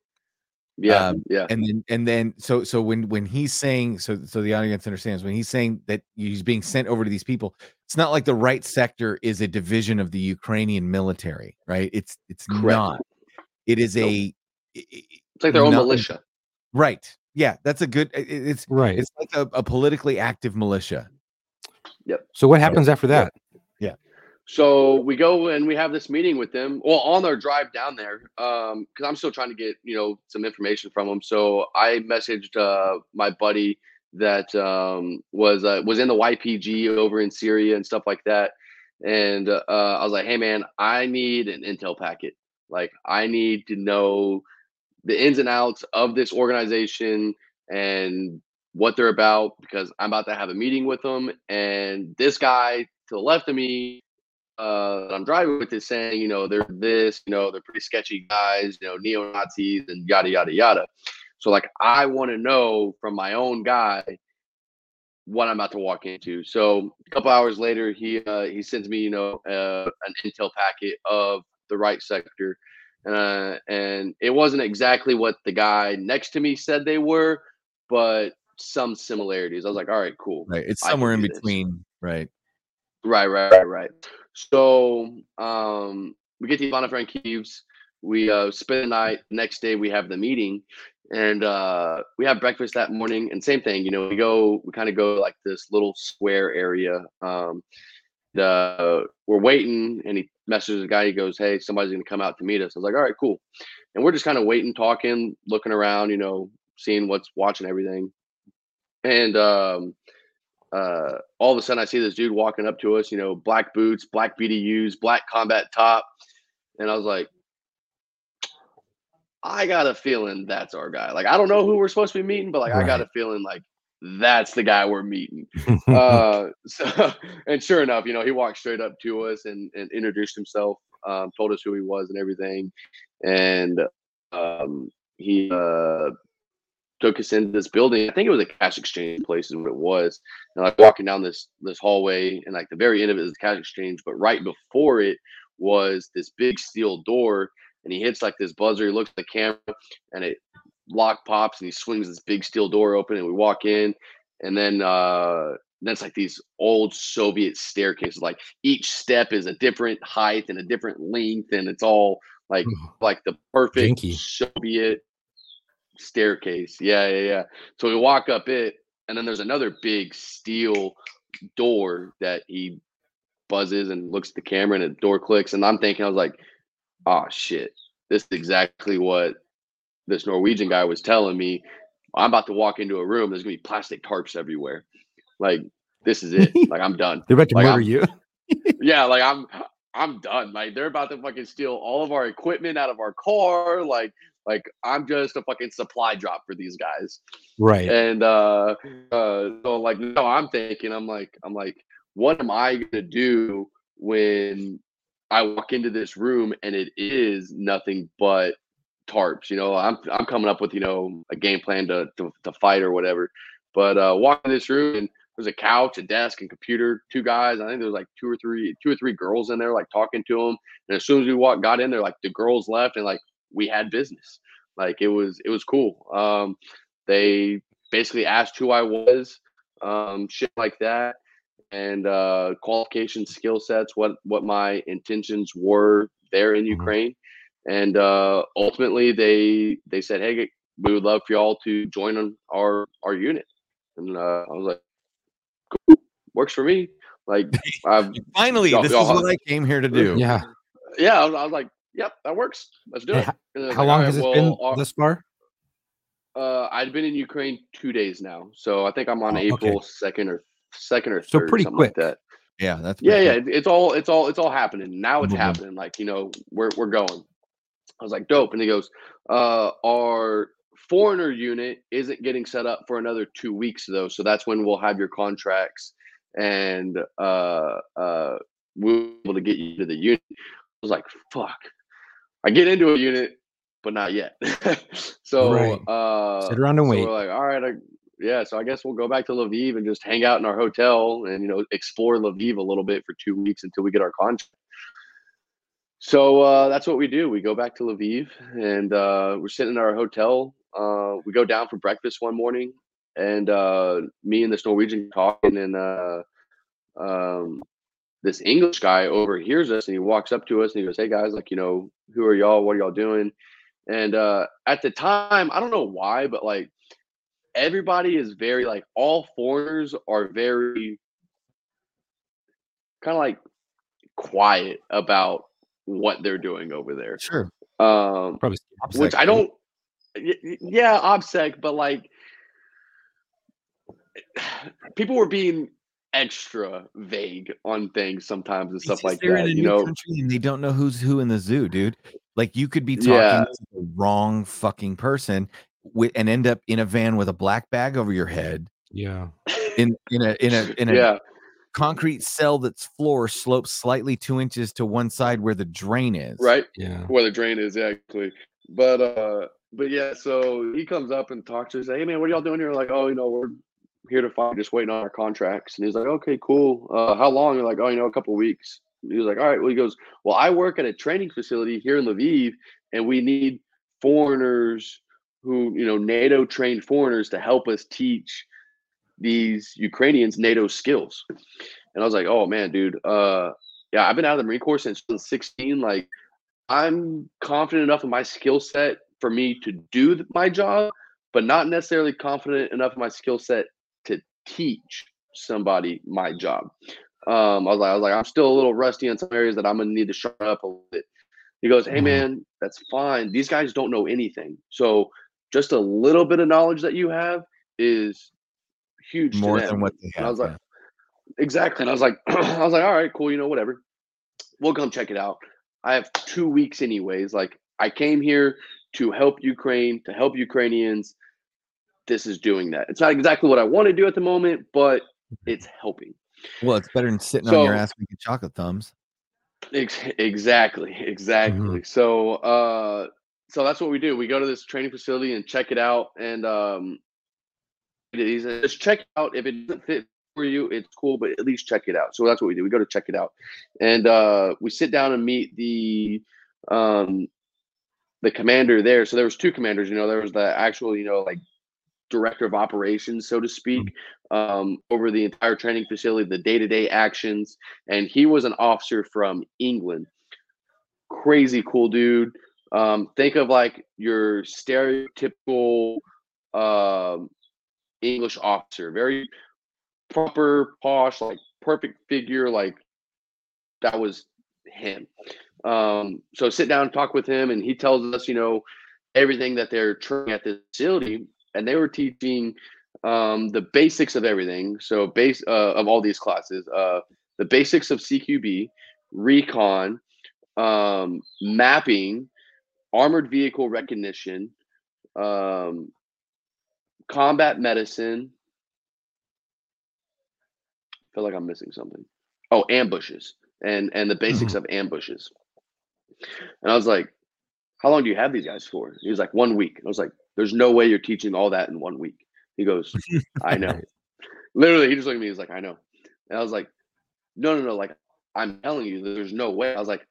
Yeah, Um, yeah, and then and then so so when when he's saying so so the audience understands when he's saying that he's being sent over to these people it's not like the right sector is a division of the ukrainian military right it's it's Correct. not it is Nope. a i- i- it's like their own nothing- militia. right yeah that's a good i- i- it's Right. it's like a, a politically active militia Yep. So what happens after that? So we go and we have this meeting with them. Well, on our drive down there, um, because I'm still trying to get you know some information from them. So I messaged uh, my buddy that um, was uh, was in the YPG over in Syria and stuff like that, and uh, I was like, hey man, I need an intel packet. Like I need to know the ins and outs of this organization and what they're about because I'm about to have a meeting with them. And this guy to the left of me uh, that I'm driving with is saying, you know, they're this, you know, they're pretty sketchy guys, you know, neo Nazis and yada yada yada. So like, I want to know from my own guy what I'm about to walk into. So a couple hours later, he uh, he sends me, you know, uh, an intel packet of the right sector, uh, and it wasn't exactly what the guy next to me said they were, but some similarities. I was like, all right, cool. right it's somewhere in do this. between right Right, right, right, right. So um, we get to Ivano-Frankivsk. We uh, spend the night. Next day, we have the meeting, and uh, we have breakfast that morning. And same thing, you know, we go, we kind of go like this little square area. Um, the we're waiting, and he messages the guy. He goes, "Hey, somebody's gonna come out to meet us." I was like, "All right, cool." And we're just kind of waiting, talking, looking around, you know, seeing what's watching everything. And um, uh, all of a sudden I see this dude walking up to us, you know, black boots, black BDUs, black combat top. And I was like, I got a feeling that's our guy. Like, I don't know who we're supposed to be meeting, but like, I got a feeling like that's the guy we're meeting. uh, so, and sure enough, you know, he walked straight up to us and, and introduced himself, um, told us who he was and everything. And um, he uh, took us into this building. I think it was a cash exchange place is what it was. And like walking down this this hallway, and like the very end of it is the cash exchange, but right before it was this big steel door. And he hits like this buzzer. He looks at the camera, and it lock pops, and he swings this big steel door open, and we walk in, and then uh then it's like these old Soviet staircases. Like each step is a different height and a different length, and it's all like like the perfect Janky. Soviet staircase. Yeah, yeah, yeah. So we walk up it, and then there's another big steel door that he buzzes and looks at the camera, and the door clicks. And I'm thinking, I was like, oh shit, this is exactly what this Norwegian guy was telling me. I'm about to walk into a room. There's gonna be plastic tarps everywhere. Like this is it. Like I'm done They're about to Like, murder I'm- you. yeah, like I'm I'm done. Like they're about to fucking steal all of our equipment out of our car. Like like I'm just a fucking supply drop for these guys. Right. And uh uh so like no, I'm thinking I'm like I'm like what am I gonna do when I walk into this room and it is nothing but tarps. You know, I'm I'm coming up with, you know, a game plan to to, to fight or whatever. But uh walk in this room and there's a couch, a desk, and computer. Two guys. I think there was like two or three, two or three girls in there, like talking to them. And as soon as we walked, got in there, like the girls left, and like we had business. Like it was, it was cool. Um, they basically asked who I was, um, shit like that, and uh, qualifications, skill sets, what what my intentions were there in Mhm. Ukraine, and uh, ultimately they they said, hey, we would love for y'all to join on our our unit. And uh, I was like, cool, works for me. Like, I've, finally Y'all- this y'all is what i came here to do Yeah. yeah, I was, I was like, yep, that works. Let's do it. How long "All has right, it been well, our- thus far? Uh, I've been in Ukraine two days now, so I think I'm on Oh. April second or second or third. So third, pretty quick. like that. Yeah, that's Yeah, yeah, it's all it's all it's all happening now. It's Mhm. happening. Like you know, we're we're going. I was like, dope, and he goes, uh, our foreigner unit isn't getting set up for another two weeks though, so that's when we'll have your contracts and uh uh we'll be able to get you to the unit. I was like, fuck. I get into a unit, but not yet. so Right. uh Sit around and so wait. we're like, all right, I, yeah. So I guess we'll go back to Lviv and just hang out in our hotel and you know explore Lviv a little bit for two weeks until we get our contract. So uh, that's what we do. We go back to Lviv and uh, we're sitting in our hotel. Uh, we go down for breakfast one morning, and uh, me and this Norwegian talking, and uh, um, this English guy overhears us, and he walks up to us and he goes, "Hey guys, like you know, who are y'all? What are y'all doing?" And uh, at the time, I don't know why, but like everybody is very like all foreigners are very kind of like quiet about what they're doing over there. Sure. Um, Probably which I don't. Yeah, OPSEC, but like people were being extra vague on things sometimes and stuff like they're that. in a You new know, country and they don't know who's who in the zoo, dude. Like you could be talking Yeah. to the wrong fucking person wi- and end up in a van with a black bag over your head Yeah. in in a in a in a yeah, concrete cell that's floor slopes slightly two inches to one side where the drain is. right. Yeah. where the drain is actually. But uh but yeah, so he comes up and talks to us, hey man, what are y'all doing here? Like, oh, you know, we're here to fight, just waiting on our contracts. And he's like, Okay, cool. Uh how long? We're like, oh, you know, a couple weeks. He was like, All right. Well, he goes, Well, I work at a training facility here in Lviv, and we need foreigners who, you know, NATO trained foreigners to help us teach these Ukrainians NATO skills. And I was like, Oh man, dude, uh yeah, I've been out of the Marine Corps since 16. Like I'm confident enough in my skill set for me to do my job, but not necessarily confident enough in my skill set teach somebody my job. Um, I was like, I was like, I'm still a little rusty in some areas that I'm gonna need to sharpen up a little bit. He goes, Hey Mhm. man, that's fine. These guys don't know anything. So just a little bit of knowledge that you have is huge. to More them." than what they And I was like. Exactly. And I was like, I was like, all right, cool, you know, whatever. We'll come check it out. I have two weeks anyways. Like I came here to help Ukraine, to help Ukrainians. This is doing that. It's not exactly what I want to do at the moment, but it's helping. Well, it's better than sitting on your So- ass making chocolate thumbs. Ex- exactly, exactly. So, uh, so that's what we do. We go to this training facility and check it out, and um, he said, just check it out. If it doesn't fit for you, it's cool, but at least check it out. So that's what we do. We go to check it out, and uh, we sit down and meet the um, the commander there. So there was two commanders. You know, there was the actual, you know, like director of operations, so to speak, um, over the entire training facility, the day to day actions and he was an officer from England. Crazy cool dude. Um, think of like your stereotypical um, English officer, very proper, posh, like perfect figure. Like that was him. Um, so sit down and talk with him, and he tells us, you know, everything that they're training at the facility, and they were teaching um, the basics of everything. So base uh, of all these classes, uh, the basics of CQB, recon, um, mapping, armored vehicle recognition, um, combat medicine. I feel like I'm missing something. Oh, ambushes and and the basics of ambushes. And I was like, "How long do you have these guys for?" He was like, "One week." I was like, "There's no way you're teaching all that in one week." He goes, "I know." Literally, he just looked at me. He's like, "I know," and I was like, "No, no, no! Like, I'm telling you, there's no way." I was like,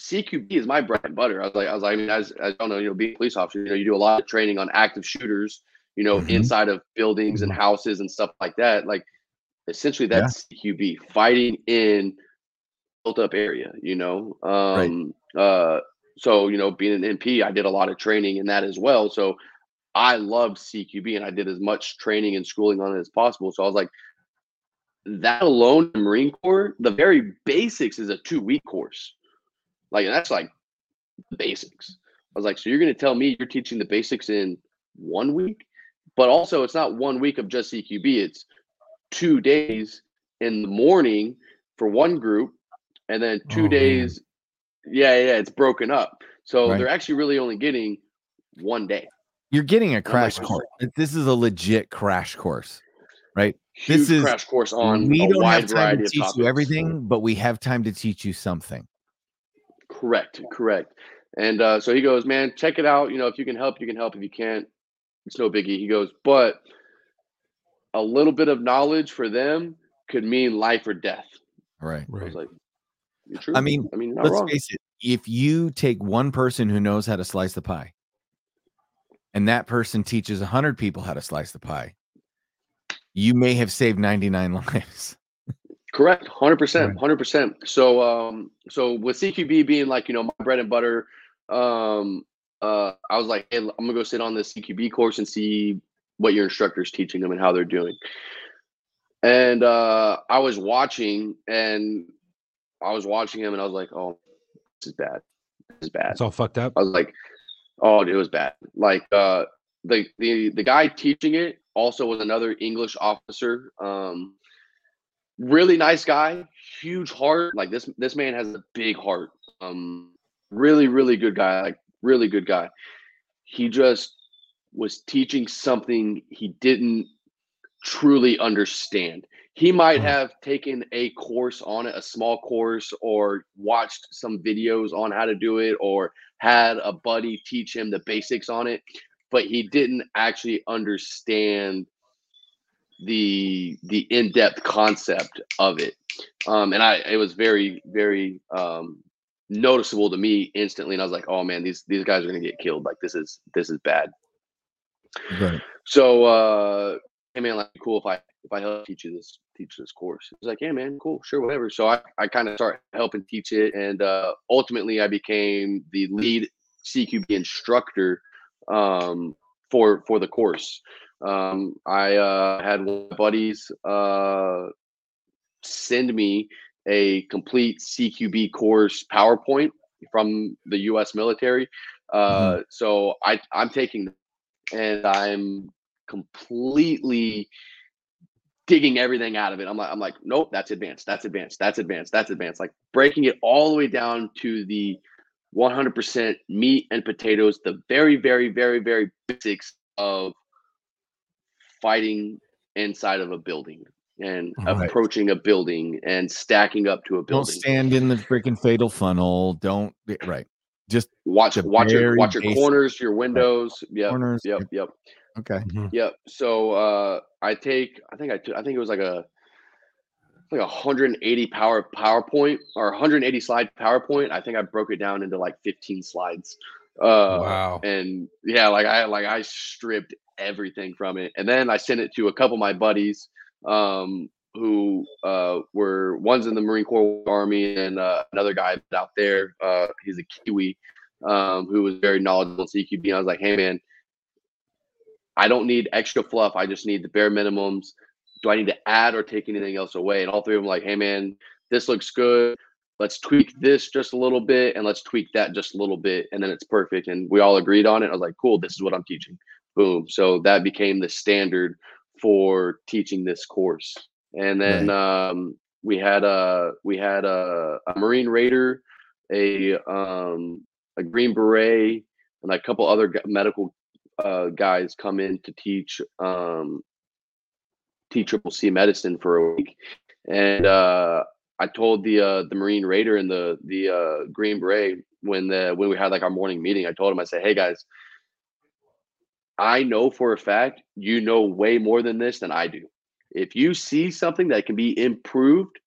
"CQB is my bread and butter." I was like, "I was like, I mean, as I don't know, you know, being a police officer, you know, you do a lot of training on active shooters, you know, Mhm. inside of buildings and houses and stuff like that. Like, essentially, that's CQB fighting in built up area, you know. Um, uh, so you know, being an MP, I did a lot of training in that as well. So I loved CQB and I did as much training and schooling on it as possible. So I was like, that alone, Marine Corps, the very basics is a two week course. Like, that's like the basics. I was like, so you're going to tell me you're teaching the basics in one week, but also it's not one week of just CQB. It's two days in the morning for one group, and then two Oh, days. Yeah, yeah, it's broken up. So Right. they're actually really only getting one day. You're getting a crash "Oh." course. This is a legit crash course, right? This Huge is- crash course on we a don't wide have time to teach you everything, but we have time to teach you something. Correct, correct. And uh, so he goes, man, check it out. You know, if you can help, you can help. If you can't, it's no biggie. He goes, but a little bit of knowledge for them could mean life or death. Right. I was Right. like, "You're true. I mean, I mean, Let's wrong. face it. If you take one person who knows how to slice the pie, and that person teaches a hundred people how to slice the pie, you may have saved 99 lives. Correct, hundred percent, hundred percent. So, um, so with CQB being like you know my bread and butter, um, uh, I was like, hey, I'm gonna go sit on this CQB course and see what your instructor's teaching them and how they're doing. And uh, I was watching, and I was watching him, and I was like, oh, this is bad. This is bad. It's all fucked up. I was like, oh, it was bad. Like uh, the the the guy teaching it also was another English officer. Um, really nice guy, huge heart. Like this this man has a big heart. Um, really really good guy. Like really good guy. He just was teaching something he didn't truly understand. He might Hmm. have taken a course on it, a small course, or watched some videos on how to do it, or had a buddy teach him the basics on it, but he didn't actually understand the the in-depth concept of it. Um, and I it was very, very um noticeable to me instantly. And I was like, oh man, these these guys are gonna get killed. Like this is this is bad. Right. So uh hey man, like cool if I if I help teach you this teach this course. He's like, yeah man, cool, sure, whatever. So I, I kind of start helping teach it and uh ultimately I became the lead CQB instructor um for for the course. Um I uh had one of my buddies uh send me a complete CQB course PowerPoint from the US military. Uh so I I'm taking and I'm completely digging everything out of it. I'm like, I'm like, nope, that's advanced, that's advanced, that's advanced, that's advanced. Like breaking it all the way down to the 100% meat and potatoes, the very, very, very, very basics of fighting inside of a building and Right. approaching a building and stacking up to a building. Don't stand in the freaking fatal funnel. Don't right. Just Watch watch your watch your basic- corners, your windows. Yep. Corners, Yep. yep. Yep. okay. Mhm. Yep. So uh I take I think I took I think it was like a like a 180 power PowerPoint or 180 slide PowerPoint. I think I broke it down into like 15 slides. Uh Wow. and yeah, like I like I stripped everything from it. And then I sent it to a couple of my buddies um who uh were one's in the Marine Corps Army and uh, another guy out there. Uh he's a Kiwi um who was very knowledgeable in CQB. And I was like, hey man, I don't need extra fluff. I just need the bare minimums. Do I need to add or take anything else away? And all three of them were like, hey man, this looks good. Let's tweak this just a little bit and let's tweak that just a little bit. And then it's perfect. And we all agreed on it. I was like, cool, this is what I'm teaching. Boom. So that became the standard for teaching this course. And then um, we had a we had a, a Marine Raider, a um, a Green Beret, and a couple other medical uh, guys come in to teach um, T Triple C medicine for a week, and uh, I told the uh, the Marine Raider and the the uh, Green Beret when the when we had like our morning meeting, I told him I said, "Hey guys, I know for a fact you know way more than this than I do. If you see something that can be improved,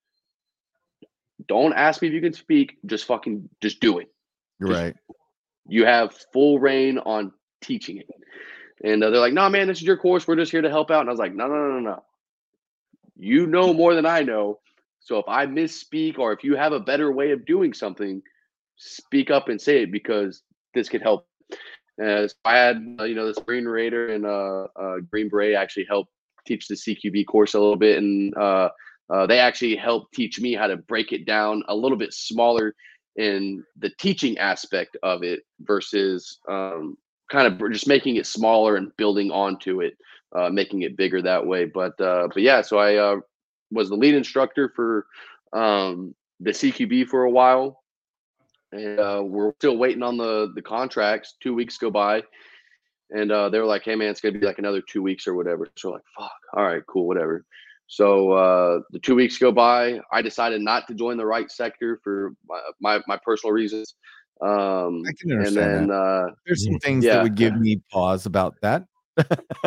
don't ask me if you can speak. Just fucking just do it." You're right. you have full rein on teaching it. And uh, they're like, no, man, this is your course. We're just here to help out. And I was like, no, no, no, no. You know more than I know. So if I misspeak or if you have a better way of doing something, speak up and say it because this could help. Uh, so I had, uh, you know, this Green Raider and uh, uh, Green Beret actually helped teach the CQB course a little bit. And uh, uh, they actually helped teach me how to break it down a little bit smaller in the teaching aspect of it versus um, kind of just making it smaller and building onto it, uh, making it bigger that way. But uh, but yeah, so I uh, was the lead instructor for um, the CQB for a while, and uh, we're still waiting on the the contracts. Two weeks go by, and uh, they were like, "Hey man, it's gonna be like another two weeks or whatever." So like, "Fuck, all right, cool, whatever." So uh, the two weeks go by. I decided not to join the right sector for my my, my personal reasons. Um, I can and understand then uh, There's some things Yeah. that would give me pause about that.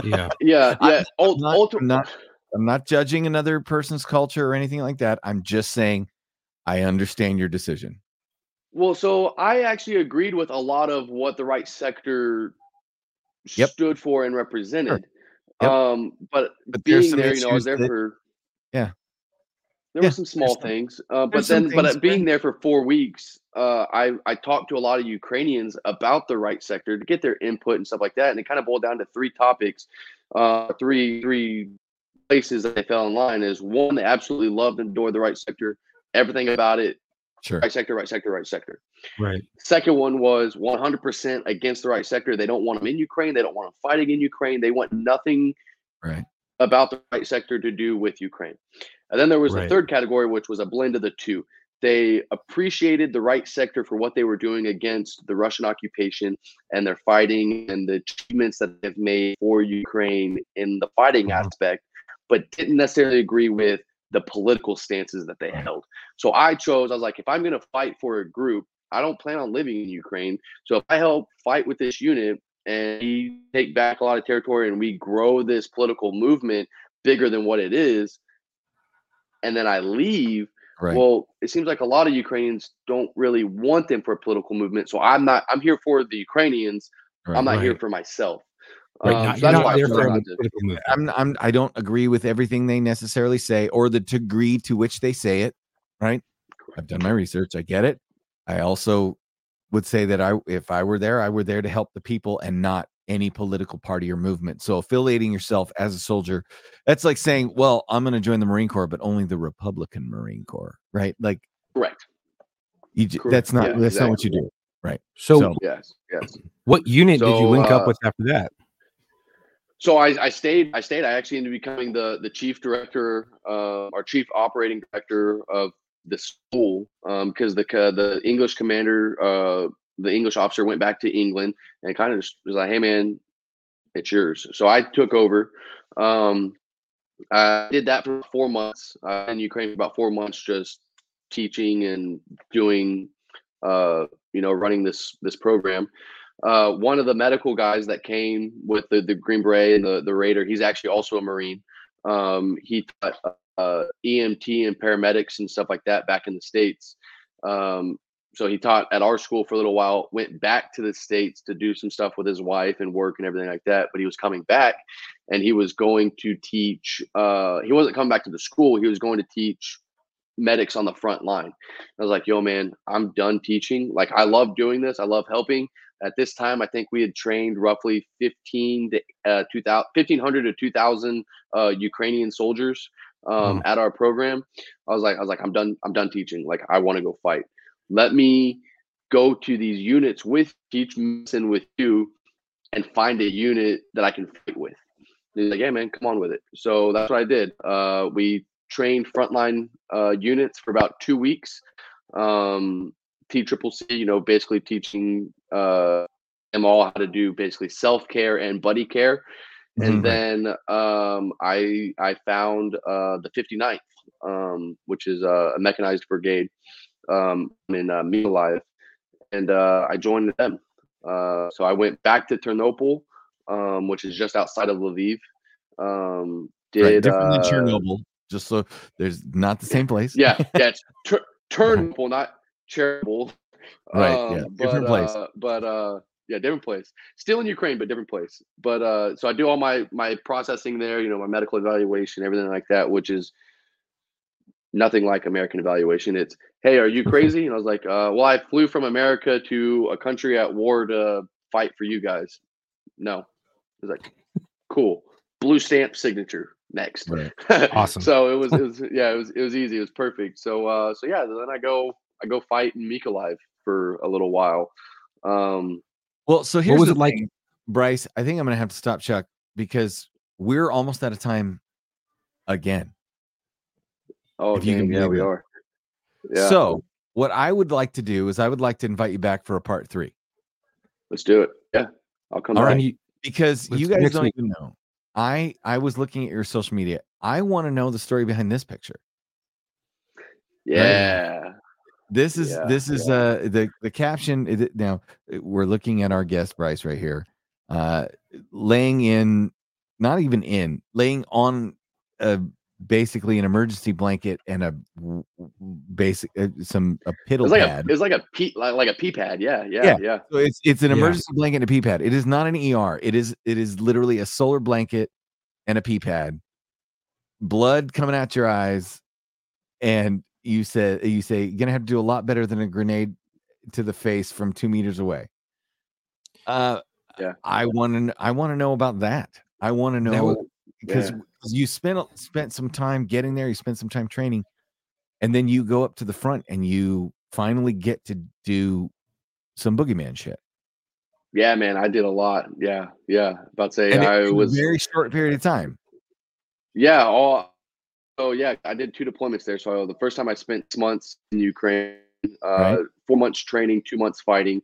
Yeah. yeah, I'm- yeah. ult- not- ulti- I'm not- I'm not judging another person's culture or anything like that. I'm just saying I understand your decision. Well, so I actually agreed with a lot of what the right sector Yep. stood for and represented. Yep. Um, but, But there's being some there, you know, I was there that- for Yeah. There Yeah, were some small things, uh, but then, but things at being there for four weeks, uh, I I talked to a lot of Ukrainians about the right sector to get their input and stuff like that, and it kind of boiled down to three topics, uh, three three places that they fell in line. Is one they absolutely loved and adored the right sector, everything about it, Sure. right sector, right sector, right sector. Right. Second one was 100% against the right sector. They don't want them in Ukraine. They don't want them fighting in Ukraine. They want nothing Right. about the right sector to do with Ukraine. And then there was Right. the third category, which was a blend of the two. They appreciated the right sector for what they were doing against the Russian occupation and their fighting and the achievements that they've made for Ukraine in the fighting Mhm. aspect, but didn't necessarily agree with the political stances that they held. So I chose, I was like, if I'm going to fight for a group, I don't plan on living in Ukraine. So if I help fight with this unit and we take back a lot of territory and we grow this political movement bigger than what it is, and then I leave, Right. well, it seems like a lot of Ukrainians don't really want them for a political movement. So I'm not. I'm here for the Ukrainians. right. I'm not here for myself. Right. Um, not, so that's why I there for a political movement. I'm I'm I don't agree with everything they necessarily say or the degree to which they say it, right? I've done my research. I get it. I also would say that I if I were there, I were there to help the people and not any political party or movement. So affiliating yourself as a soldier, that's like saying, well, I'm going to join the Marine Corps, but only the Republican Marine Corps, right? Like Correct. you, Correct. that's not Yeah, that's not what you exactly. do. So, So- Yes. Yes. what unit did you So, link up uh, with after that? So I, I stayed. I stayed. I actually ended up becoming the the chief director, uh, or chief operating director of the school, because the co- the English commander, uh, the English officer, went back to England and kind of just was like, "Hey, man, it's yours." So I took over. Um, I did that for four months uh, in Ukraine about four months, just teaching and doing, uh, you know, running this this program uh, one of the medical guys that came with the, the Green Beret and the, the Raider, he's actually also a Marine. Um, he taught uh, EMT and paramedics and stuff like that back in the States. Um, so he taught at our school for a little while, went back to the States to do some stuff with his wife and work and everything like that. But he was coming back and he was going to teach, uh, he wasn't coming back to the school, he was going to teach medics on the front line. I was like, yo, man, I'm done teaching. Like, I love doing this, I love helping at this time, I think we had trained roughly 15 to uh, 2000, 1500 to 2000 uh, Ukrainian soldiers um, at our program. I was like, I was like, I'm done. I'm done teaching. Like, I want to go fight. Let me go to these units with teach medicine with you and find a unit that I can fight with. And he's like, yeah, man, come on with it. So that's what I did. Uh, we trained frontline uh, units for about two weeks. Um, T Triple C, you know, basically teaching uh, them all how to do basically self care and buddy care. And Mhm. then um, I I found uh, the 59th, um, which is uh, a mechanized brigade um, in uh, Mykolaiv, and uh, I joined them. Uh, so I went back to Ternopil, um, which is just outside of Lviv. Um, did right, different than uh, Chernobyl, just so there's not the same place. yeah, yeah, it's tur- Ternopil, not Chernobyl. Right, Um, yeah, but, different place. Uh, but uh, yeah, different place. Still in Ukraine, but different place. But uh, so I do all my my processing there. You know, my medical evaluation, everything like that, which is nothing like American evaluation. It's hey, are you crazy? And I was like, uh, well, I flew from America to a country at war to fight for you guys. No, I was like, cool, blue stamp signature. Next. Right. Awesome. so it was, it was, yeah, it was, it was easy. It was perfect. So, uh, so yeah, then I go, I go fight in Mykolaiv for a little while. Um, Well, so here's was the it like- thing. Bryce, I think I'm going to have to stop Chuck because we're almost out of time again. Oh, If you dang, can yeah, believe we it. are. Yeah, So, what I would like to do is I would like to invite you back for a part three let's do it. Yeah, I'll come All back. right. You- because Let's- you guys don't week. even know. I I was looking at your social media. I want to know the story behind this picture. Yeah, This is Yeah, this is uh the the caption is it- now we're looking at our guest Bryce right here. Uh laying in not even in, laying on a basically an emergency blanket and a basic uh, some a piddle was like pad. a it was like a pee like, like a pee pad. Yeah, yeah, Yeah. yeah. So it's it's an Yeah. emergency blanket and a pee pad. It is not an ER. It is it is literally a solar blanket and a pee pad. Blood coming out your eyes, and you said you say you're gonna have to do a lot better than a grenade to the face from two meters away. Uh, Yeah. I want to I want to know about that. I want to know would- because you spent spent some time getting there. You spent some time training, and then you go up to the front and you finally get to do some boogeyman shit. Yeah, man, I did a lot. Yeah, yeah. About to say and I was a very short period of time. Yeah, all oh yeah, I did two deployments there. So the first time I spent months in Ukraine, uh, Right. four months training, two months fighting.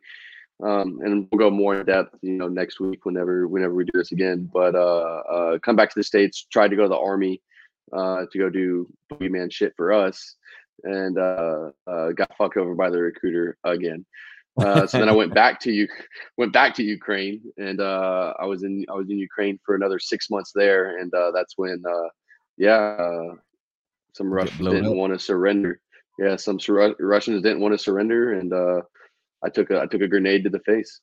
Um, and we'll go more in depth, you know, next week whenever whenever we do this again. But uh, uh, come back to the states, tried to go to the army uh, to go do boogeyman shit for us, and uh, uh, got fucked over by the recruiter again. Uh, so then I went back to you, went back to Ukraine, and uh, I was in I was in Ukraine for another six months there, and uh, that's when uh, yeah, uh, some Russians didn't want to surrender. Yeah, some Russians didn't want to surrender, and uh, I took a I took a grenade to the face.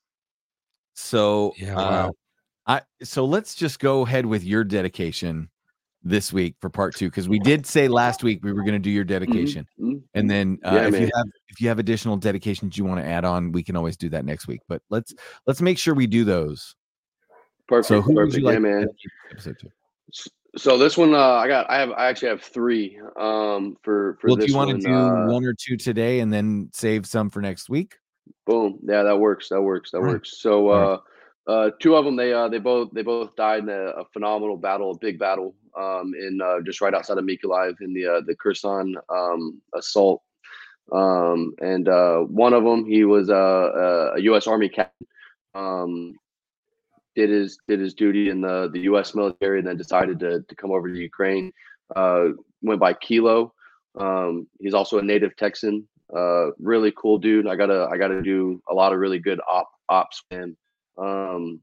So Yeah, uh. I so let's just go ahead with your dedication this week for part two because we did say last week we were going to do your dedication, Mhm. and then uh, Yeah, if you have if you have additional dedications you want to add on, we can always do that next week. But let's let's make sure we do those. Perfect, So who would you like yeah, man. episode to? So this one, uh, I got, I have, I actually have three. Um, for for Well, do you want to do uh, one or two today and then save some for next week? Boom. Yeah, that works. That works. That right. works. So uh uh two of them they uh they both they both died in a, a phenomenal battle, a big battle um in uh just right outside of Mykolaiv in the uh the Kherson um assault. Um and uh one of them he was uh, a, a US Army captain. Um did his did his duty in the the US military and then decided to to come over to Ukraine. Uh went by Kilo. Um he's also a native Texan uh really cool dude. I gotta i gotta do a lot of really good op ops him um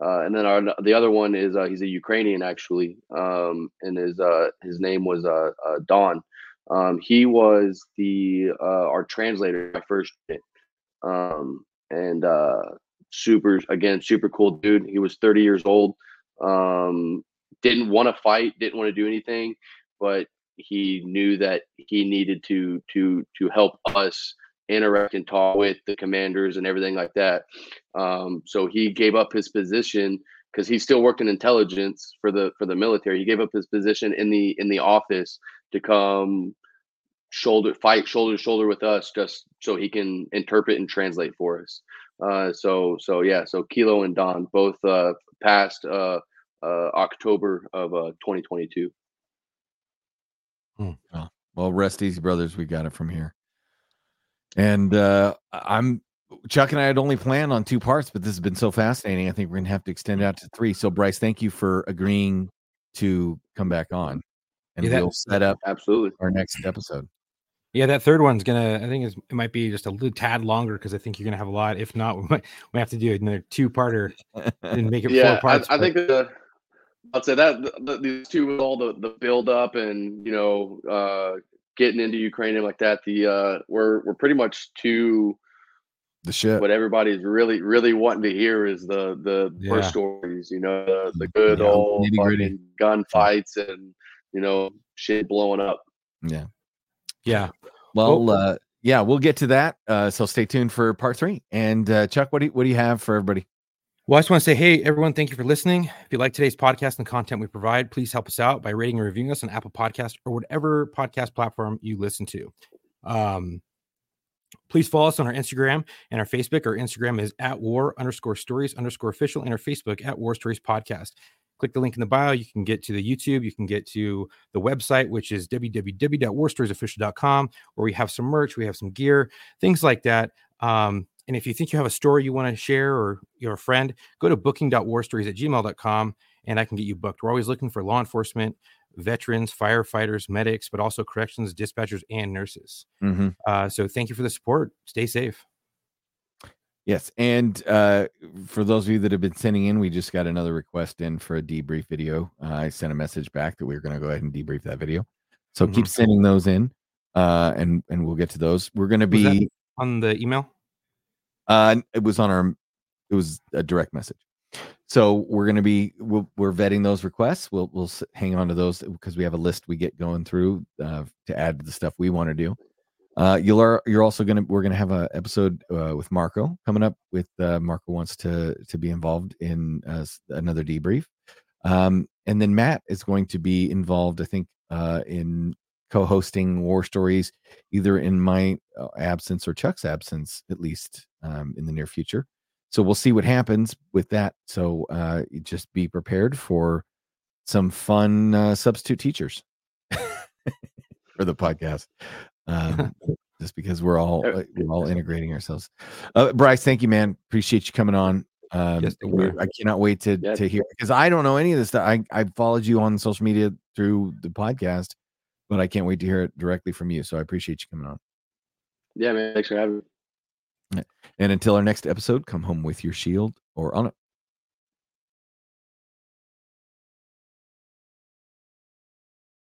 uh, and then our the other one is uh, he's a ukrainian actually. Um and his uh his name was uh, uh don. Um he was the uh our translator my first um and uh super again super cool dude. He was 30 years old. Um didn't want to fight didn't want to do anything but he knew that he needed to to to help us interact and talk with the commanders and everything like that. Um, so he gave up his position because he still worked in intelligence for the for the military. He gave up his position in the in the office to come shoulder fight shoulder to shoulder with us just so he can interpret and translate for us. Uh, so so yeah, so Kilo and Don both uh, passed uh, uh, October of uh, 2022. Well, rest easy, brothers. We got it from here. And uh I'm Chuck and I had only planned on two parts, but this has been so fascinating. I think we're gonna have to extend it out to three. So, Bryce, thank you for agreeing to come back on, and Yeah, that- we'll set up Absolutely. our next episode. Yeah, that third one's gonna. I think it's, it might be just a little tad longer because I think you're gonna have a lot. If not, we might we have to do another two parter and make it yeah, four parts. I, I think the, I'd say that the, the, these two with all the the build up and you know uh, getting into Ukraine and like that. The uh, we're we're pretty much to the shit. what everybody's really really wanting to hear is the the Yeah. war stories. You know, the, the good Yeah, old nitty-gritty. fucking gunfights and you know shit blowing up. Yeah. yeah, Well, uh, yeah, we'll get to that. Uh, so stay tuned for part three. And uh, Chuck, what do you, what do you have for everybody? Well, I just want to say, hey, everyone, thank you for listening. If you like today's podcast and content we provide, please help us out by rating and reviewing us on Apple Podcast or whatever podcast platform you listen to. Um, Please follow us on our Instagram and our Facebook. Our Instagram is at war underscore stories underscore official and our Facebook at war stories podcast. Click the link in the bio. You can get to the YouTube. You can get to the website, which is www.warstoriesofficial.com, where we have some merch, we have some gear, things like that. Um, and if you think you have a story you want to share or you're a friend, go to booking.warstories at gmail.com and I can get you booked. We're always looking for law enforcement, veterans, firefighters, medics, but also corrections, dispatchers, and nurses. Mhm. Uh, so thank you for the support. Stay safe. Yes, and uh, for those of you that have been sending in, we just got another request in for a debrief video. Uh, I sent a message back that we were going to go ahead and debrief that video. So keep Mhm. sending those in, uh, and and we'll get to those. We're going to be. On the email? Uh, it was on our. It was a direct message. So we're going to be. We'll, we're vetting those requests. We'll we'll hang on to those because we have a list we get going through uh, to add to the stuff we want to do. Uh, you'll are you're also gonna we're gonna have a episode uh, with Marco coming up. With uh, Marco wants to to be involved in uh, another debrief, um, and then Matt is going to be involved. I think uh, in co-hosting War Stories, either in my uh, absence or Chuck's absence, at least um, in the near future. So we'll see what happens with that. So uh, just be prepared for some fun uh, substitute teachers for the podcast. Um, just because we're all uh, we're all integrating ourselves. Uh, Bryce, thank you, man. Appreciate you coming on. Um, Yes, I cannot wait to Yeah. to hear because I don't know any of this stuff. I I followed you on social media through the podcast, but I can't wait to hear it directly from you. So I appreciate you coming on. Yeah, man. Thanks for having me. And until our next episode, come home with your shield or on it.